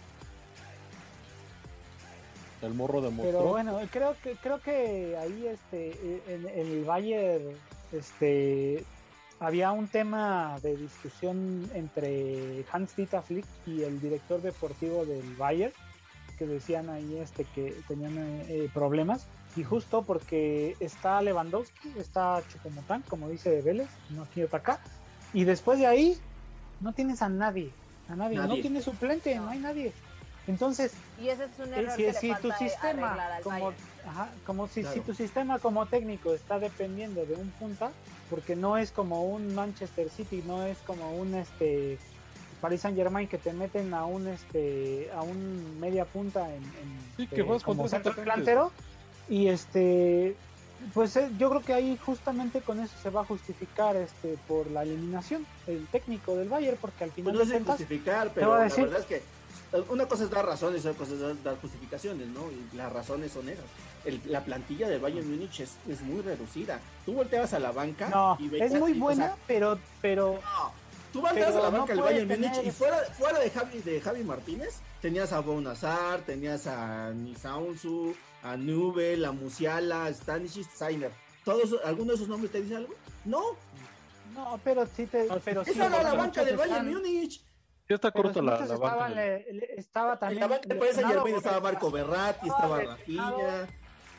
El morro demostró. Pero bueno, creo que ahí este en, el Bayern este había un tema de discusión entre Hans Dieter Flick y el director deportivo del Bayern que decían ahí este que tenían eh, problemas y justo porque está Lewandowski, está Chupomotán, como dice Vélez, no tiene acá. Y después de ahí no tienes a nadie, a nadie, no tienes suplente, no hay nadie. Entonces, y ese es un eh, error si, que si le tu falta sistema como, ajá, como si, Claro. si tu sistema como técnico está dependiendo de un punta porque no es como un Manchester City no es como un este Paris Saint Germain que te meten a un este a un media punta en, en Sí, este, que juegas como centro delantero y este pues eh, yo creo que ahí justamente con eso se va a justificar este por la eliminación el técnico del Bayern porque al Pues final no de sé cuentas justificar, pero la decir- verdad es que una cosa es dar razones, otra cosa es dar, justificaciones, ¿no? Y las razones son esas. El- la plantilla del Bayern Múnich es, es muy reducida. Tú volteabas a la banca no y veías- es muy y, o buena sea, pero pero no, tú volteabas pero a la no banca del Bayern Múnich tener- y fuera, fuera de Javi de Javi Martínez tenías a Bonazar, tenías a Nisaunzu, a Nubel, a Musiala, a Stanisic, Steiner. ¿Todos, ¿Alguno de esos nombres te dice algo? No, no pero sí te pero sí, esa era la banca del Bayern están- Múnich. Ya está corta la, la banca. le- le- estaba En también la banca Germain estaba Marco Berratti, estaba. Rafinha,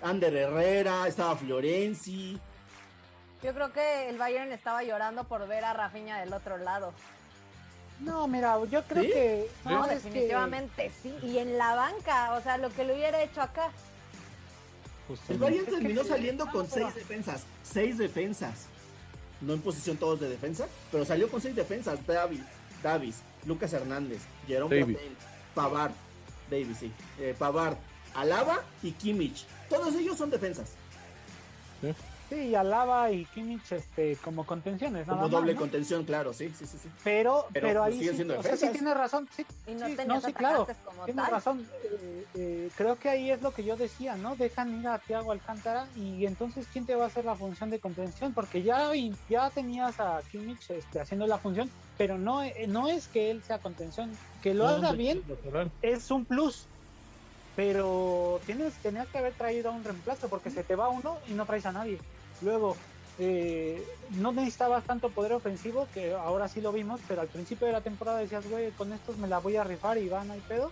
Ander Herrera, estaba Florenzi. Yo creo que el Bayern estaba llorando por ver a Rafinha del otro lado. No, mira, yo creo ¿Sí? que No, que- definitivamente sí. Y en la banca, o sea, lo que le hubiera hecho acá. El. Bayern terminó saliendo con seis defensas. Seis defensas. No en posición todos de defensa, pero salió con seis defensas. Davis, Davis Lucas Hernández, Jerome. Boateng, Pavard, Davis, sí. eh, Pavard, Alaba y Kimmich. Todos ellos son defensas. Sí, Alaba y Kimmich este, como contenciones, nada Como más, doble ¿no? contención, claro, sí, sí, sí. sí. Pero, Pero, pero, pues, ahí sí, siendo o sea, sí tiene razón, sí, Y no sí, tenías no, sí, claro, como tiene tal. razón. Eh, eh, creo que ahí es lo que yo decía, ¿no? Dejan ir a Thiago Alcántara y entonces ¿quién te va a hacer la función de contención? Porque ya, ya tenías a Kimmich este, haciendo la función, pero no, eh, no es que él sea contención, que lo No, haga bien es un plus. Pero tienes, tenías que haber traído a un reemplazo porque se te va uno y no traes a nadie. Luego, eh, no necesitabas tanto poder ofensivo, que ahora sí lo vimos, pero al principio de la temporada decías, güey, con estos me la voy a rifar y van, no hay pedo.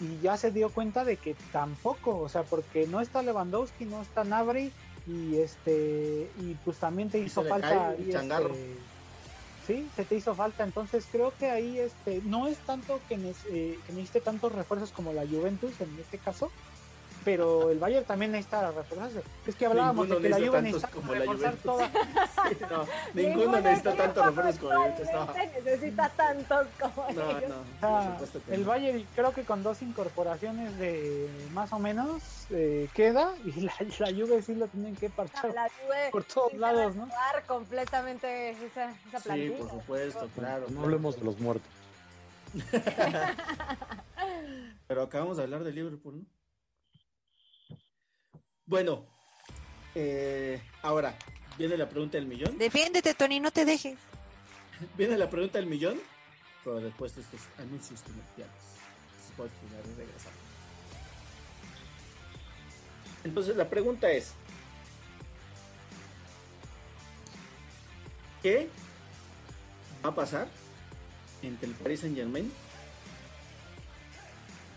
Y ya se dio cuenta de que tampoco, o sea, porque no está Lewandowski, no está Nabri, y este, y pues también te Y hizo falta. Changarro. este, sí, se te hizo falta. Entonces creo que ahí este no es tanto que, eh, que necesite tantos refuerzos como la Juventus en este caso, pero el Bayern también necesita refuerzos. Es que hablábamos Ninguno de que la Juve tantos necesita como la reforzar Juventus. toda. [laughs] Sí, no, [laughs] ninguno necesita tanto refuerzos como la Juventus, no. Actualmente necesita tantos como No, ellos. no, O por sea, supuesto que el no. Bayern creo que con dos incorporaciones de más o menos eh, queda y [laughs] la, la Juve sí lo tienen que parchar La Juve por todos sí lados, ¿no? completamente esa, esa Sí, plantilla. por supuesto, claro. No hablemos de los muertos. Pero acabamos de hablar de Liverpool, ¿no? Bueno, eh, ahora, viene la pregunta del millón. Defiéndete, Tony, no te dejes. [laughs] Viene la pregunta del millón, pero después de estos anuncios comerciales. Y regresamos. Entonces la pregunta es, ¿qué va a pasar entre el Paris Saint Germain?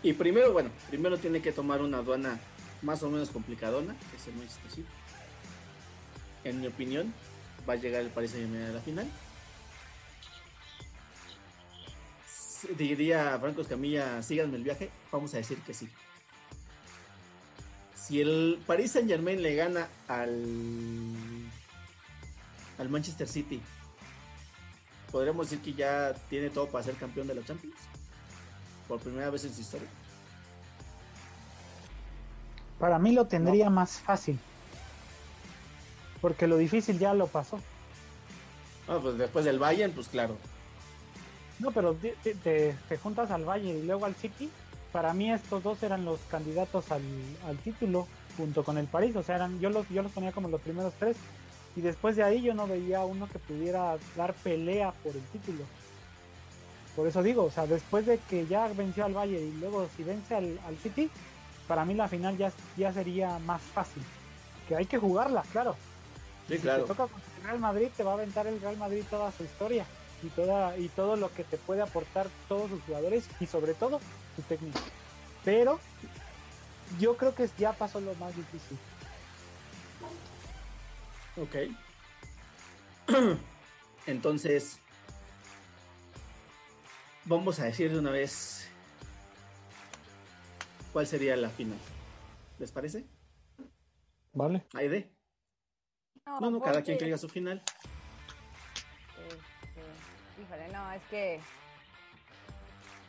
Y primero, bueno, primero tiene que tomar una aduana más o menos complicadona, que es el Manchester City. En mi opinión, va a llegar el Paris Saint Germain a la final. Diría Franco Escamilla, síganme el viaje, vamos a decir que sí. Si el Paris Saint Germain le gana al, al Manchester City, podríamos decir que ya tiene todo para ser campeón de la Champions. Por primera vez en su historia. Para mí lo tendría más fácil. Porque lo difícil ya lo pasó. Ah, pues después del Bayern, pues claro. No, pero te, te- te- te juntas al Valle y luego al City. Para mí estos dos eran los candidatos al, al título junto con el París. O sea, eran, yo, los, yo los ponía como los primeros tres. Y después de ahí yo no veía uno que pudiera dar pelea por el título. Por eso digo, o sea, después de que ya venció al Valle y luego si vence al, al City, para mí la final ya, ya sería más fácil. Que hay que jugarla, claro. Sí, Si claro. te toca contra el Real Madrid, te va a aventar el Real Madrid toda su historia y toda y todo lo que te puede aportar todos sus jugadores y sobre todo su técnico. Pero yo creo que ya pasó lo más difícil. Ok. [clears throat] Entonces, vamos a decir de una vez cuál sería la final. ¿Les parece? ¿Vale? Aide. No, no, cada quien que diga su final. Este, híjole, no, es que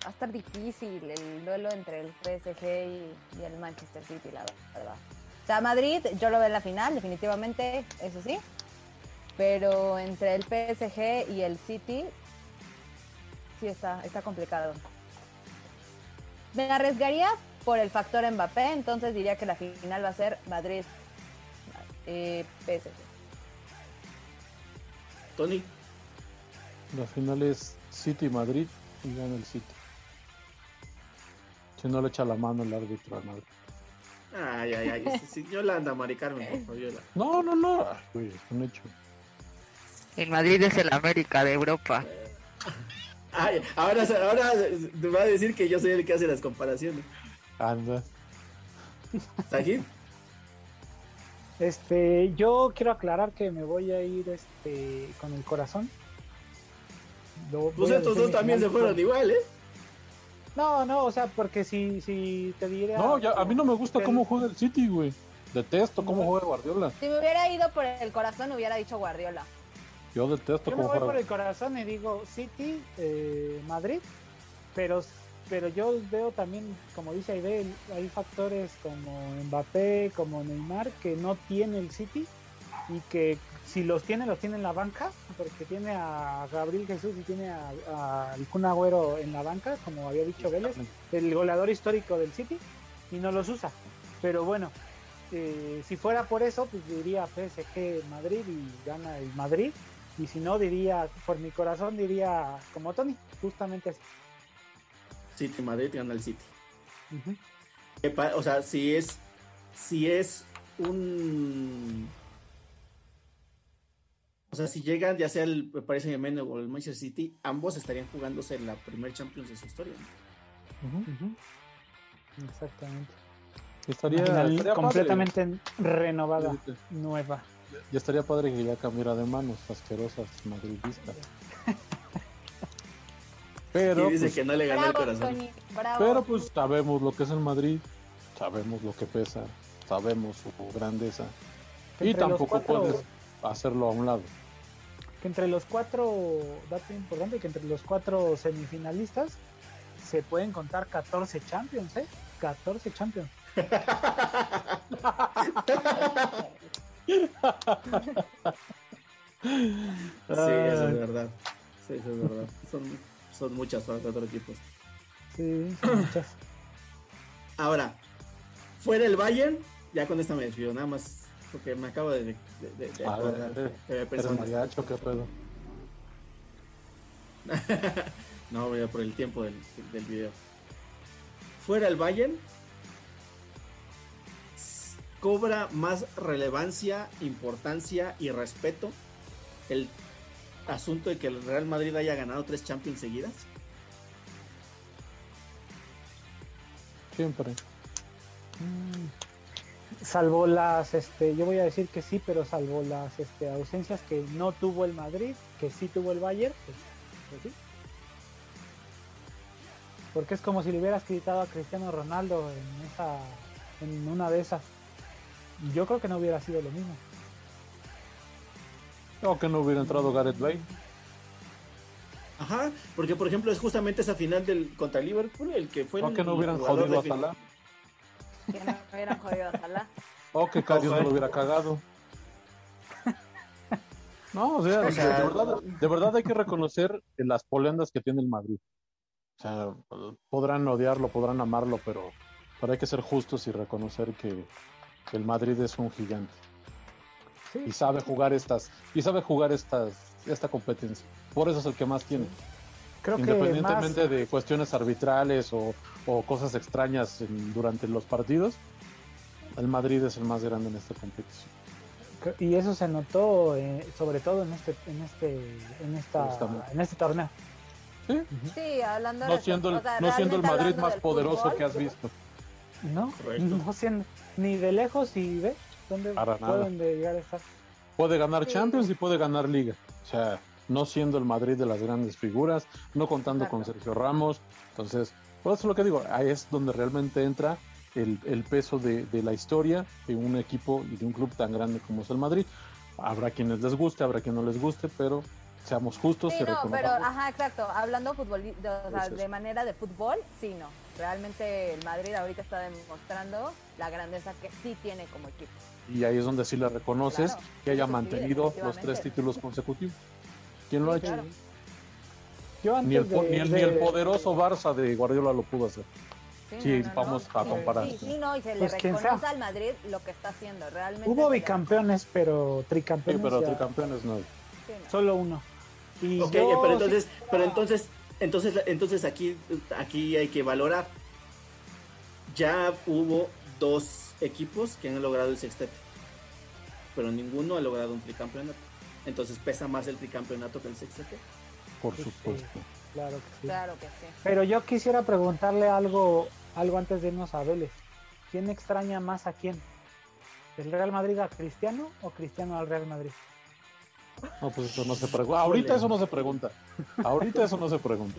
Va a estar difícil el duelo entre el PSG y, y el Manchester City, la verdad. O sea, Madrid, yo lo veo en la final, definitivamente, eso sí. Pero entre el PSG y el City, sí está, está complicado. Me arriesgaría por el factor Mbappé, entonces diría que la final va a ser Madrid eh, PSG. Tony, La final es City-Madrid y gana el City. Si no le echa la mano el árbitro a Madrid. ay, ay, ay, sí, sí, Yolanda, Mari Carmen, por. [laughs] No, no, no. Güey, es un hecho. El Madrid es el América de Europa. Ay, ahora, ahora te va a decir que yo soy el que hace las comparaciones. Anda. ¿Sajid? Este, yo quiero aclarar que me voy a ir este con el corazón. Lo- Pues voy estos dos también se fueron igual, ¿eh? No, no, o sea, porque si, si te diría. No, ya, a mí no me gusta el- cómo juega el City, güey. Detesto cómo juega Guardiola. Si me hubiera ido por el corazón, hubiera dicho Guardiola. Yo detesto Yo me cómo voy juega. por el corazón y digo City, eh, Madrid, pero, pero yo veo también, como dice Aide, hay factores como Mbappé, como Neymar, que no tiene el City y que si los tiene, los tiene en la banca, porque tiene a Gabriel Jesús y tiene a, a Kun Agüero en la banca, como había dicho Vélez, el goleador histórico del City, y no los usa. Pero bueno, eh, si fuera por eso, pues diría PSG Madrid y gana el Madrid. Y si no, diría, por mi corazón, diría como Tony, justamente así. City, Madrid gana el City. O sea, si es, si es un... O sea, si llegan ya sea el Paris Saint-Germain o el Manchester City, ambos estarían jugándose en la primer Champions de su historia. Exactamente. Estaría, Una final estaría completamente renovada, nueva. Ya estaría padre que ya cambiara de manos, asquerosas madridistas. Pero, y dice pues, que no le ganó el Bravo, corazón. Tony, bravo. pero pues sabemos lo que es el Madrid, sabemos lo que pesa, sabemos su grandeza. Y tampoco cuatro- puedes hacerlo a un lado. Que entre los cuatro, dato importante, que entre los cuatro semifinalistas se pueden contar 14 Champions, ¿eh? 14 Champions. [laughs] Sí, eso es verdad. Sí, eso es verdad. Son, son muchas para cuatro equipos. Sí, son [clears throat] muchas. Ahora, fuera el Bayern, ya con esta me despido, nada más porque me acabo de, de, de- de A acordar ver, que había ¿Eres pensado en esto. mariacho qué pedo? [laughs] no, voy a por el tiempo del, del video. Fuera el Bayern, cobra más relevancia, importancia y respeto el asunto de que el Real Madrid haya ganado tres Champions seguidas. Siempre. Salvo las, este, yo voy a decir que sí, pero salvo las este, ausencias que no tuvo el Madrid, que sí tuvo el Bayern, pues, pues sí. Porque es como si le hubieras gritado a Cristiano Ronaldo en esa, en una de esas. Yo creo que no hubiera sido lo mismo. O que no hubiera entrado Gareth Bale. Ajá, porque por ejemplo es justamente esa final del contra Liverpool el que fue O el que no hubieran jugador jodido a Salah. Que no hubieran jodido a Salah. O que Karius no lo hubiera cagado. No, o sea, O sea, de, verdad, de verdad hay que reconocer las polendas que tiene el Madrid. O sea, podrán odiarlo, podrán amarlo, pero, pero hay que ser justos y reconocer que el Madrid es un gigante. Sí. Y sabe jugar estas, y sabe jugar estas, esta competencia. Por eso es el que más tiene. Creo que más, Independientemente de cuestiones arbitrales o, o cosas extrañas en- durante los partidos, el Madrid es el más grande en esta competición. y eso se notó eh, sobre todo en este, en este, en esta, Justamente. en este torneo. ¿Sí? Sí, hablando No de siendo el, o sea, no siendo el Madrid más poderoso fútbol, que has visto. No, Correcto. [laughs] no siendo ni de lejos y ve dónde Para pueden de llegar a estar. Puede ganar Sí. Champions y puede ganar Liga. O sea, no siendo el Madrid de las grandes figuras, no contando con Sergio Ramos. Entonces, por eso es lo que digo, ahí es donde realmente entra el, el peso de, de la historia de un equipo y de un club tan grande como es el Madrid. Habrá quienes les guste, habrá quien no les guste, pero seamos justos Sí, y no, pero, ajá, exacto. Hablando futbol, de, o sea, Eso es. de manera de fútbol, sí, no. Realmente el Madrid ahorita está demostrando la grandeza que sí tiene como equipo. Y ahí es donde sí le reconoces Claro, que haya sí, sí, mantenido los tres títulos consecutivos. ¿Quién lo ha Sí, hecho? claro. Yo antes Ni el, de- ni, el, ni de- el poderoso Barça de Guardiola lo pudo hacer. Sí, no, no, vamos no. a Sí, comparar. Sí, sí, no, y se Pues, le quién reconoce sabe. al Madrid lo que está haciendo. Realmente. Hubo bicampeones, pero Sí, tricampeones. pero ya- tricampeones no. sí, no. Solo uno. Y Ok, yo pero sí- entonces, pero entonces, entonces, entonces aquí, aquí hay que valorar. Ya hubo dos equipos que han logrado el sextete, pero ninguno ha logrado un tricampeonato. Entonces pesa más el tricampeonato que el sextete. Por Sí, supuesto. Claro que sí. Claro que sí. Pero yo quisiera preguntarle algo, algo antes de irnos a Vélez. ¿Quién extraña más a quién? ¿El Real Madrid a Cristiano o Cristiano al Real Madrid? No, pues eso no se pregunta. Ahorita eso no se pregunta. Ahorita eso no se pregunta.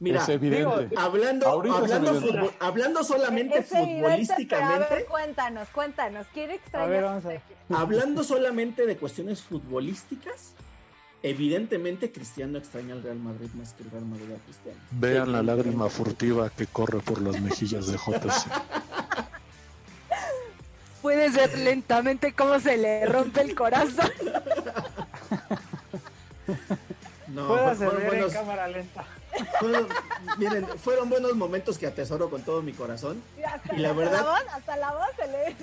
Mira, es evidente. hablando, es hablando, evidente. hablando solamente Es evidente, pero a ver, futbolísticamente, cuéntanos, cuéntanos. ¿Quién extraña? A ver, vamos a ver. hablando solamente de cuestiones futbolísticas, evidentemente Cristiano extraña al Real Madrid más que el Real Madrid a Cristiano. Vean la lágrima furtiva que corre por las mejillas de JC. Puedes ver lentamente cómo se le rompe el corazón. [laughs] No, fueron ver en buenos, cámara lenta. Fueron- miren, fueron buenos momentos que atesoro con todo mi corazón. Hasta, Y la hasta verdad- voz, hasta la voz se le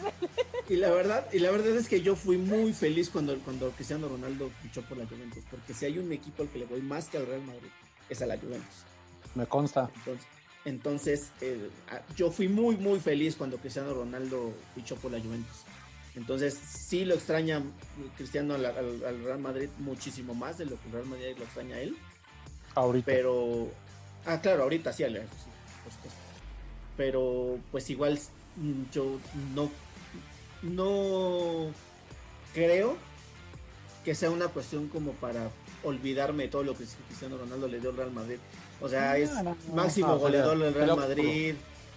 Y la verdad, y la verdad es que yo fui muy feliz cuando, cuando Cristiano Ronaldo fichó por la Juventus, porque si hay un equipo al que le voy más que al Real Madrid, es a la Juventus. Me consta. Entonces, entonces eh, yo fui muy, muy feliz cuando Cristiano Ronaldo fichó por la Juventus. Entonces, sí lo extraña Cristiano al, al- al Real Madrid muchísimo más de lo que el Real Madrid lo extraña a él. Ahorita. Pero, ah, claro, ahorita sí, Ale, sí, por supuesto. Pero, pues igual mm, yo no, no creo que sea una cuestión como para olvidarme de todo lo que Cristiano Ronaldo le dio al Real Madrid. O sea, No, es no, no. máximo goleador del Real Madrid.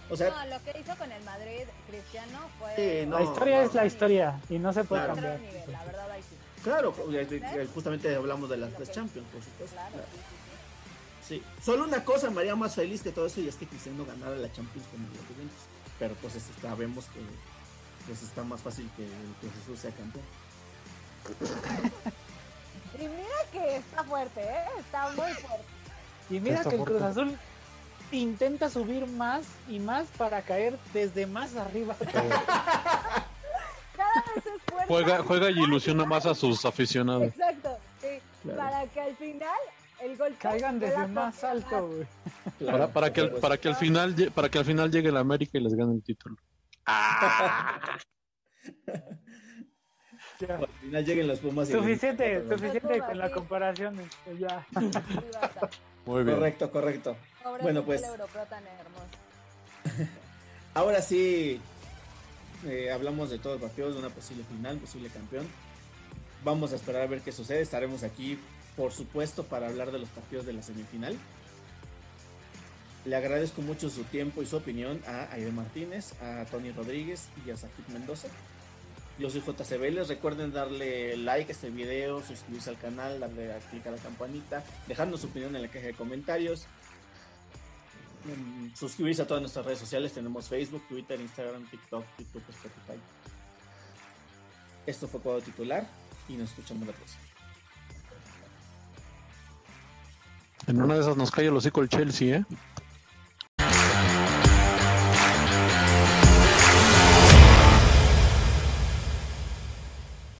O sea, No, lo que hizo con el Madrid, Cristiano, fue. Sí, no, la historia no. es la historia y no se puede Claro. Cambiar. nivel, la verdad, ahí sí. claro, eh, justamente hablamos de las tres Champions, por supuesto. Claro, claro. sí, sí, solo una cosa me haría más feliz que todo eso y es que Cristiano ganara la Champions con el Juventus. Pero pues sabemos que pues está más fácil que el Cruz Azul sea campeón. [laughs] Y mira que está fuerte, ¿eh? Está muy fuerte. Y mira Está que el Cruz. Azul intenta subir más y más para caer desde más arriba. [laughs] Cada vez es fuerte. Juega, juega y ilusiona más a sus aficionados. Exacto, sí. Claro. Para que al final el golpe Caigan de desde más alto, güey. Para, para, que, al- por para, que al final, lle- para que al final llegue el América y les gane el título. [laughs] Ya. supuesto. Al final lleguen los Pumas y Suficiente, les- suficiente con la comparación. este, Ya. [laughs] Muy bien. Correcto, correcto. Pobre Bueno, pues. el europeo tan hermoso. [laughs] Ahora sí, eh, hablamos de todos los partidos, de una posible final, posible campeón. Vamos a esperar a ver qué sucede. Estaremos aquí, por supuesto, para hablar de los partidos de la semifinal. Le agradezco mucho su tiempo y su opinión a Aide Martínez, a Tony Rodríguez y a Sakit Mendoza. Yo soy JC Vélez. Recuerden darle like a este video, suscribirse al canal, darle a clic a la campanita, dejarnos su opinión en la caja de comentarios. Mm, suscribirse a todas nuestras redes sociales. Tenemos Facebook, Twitter, Instagram, TikTok, YouTube, Spotify. Esto fue Cuadro Titular y nos escuchamos la próxima. En una de esas nos cae el hocico el Chelsea, ¿eh?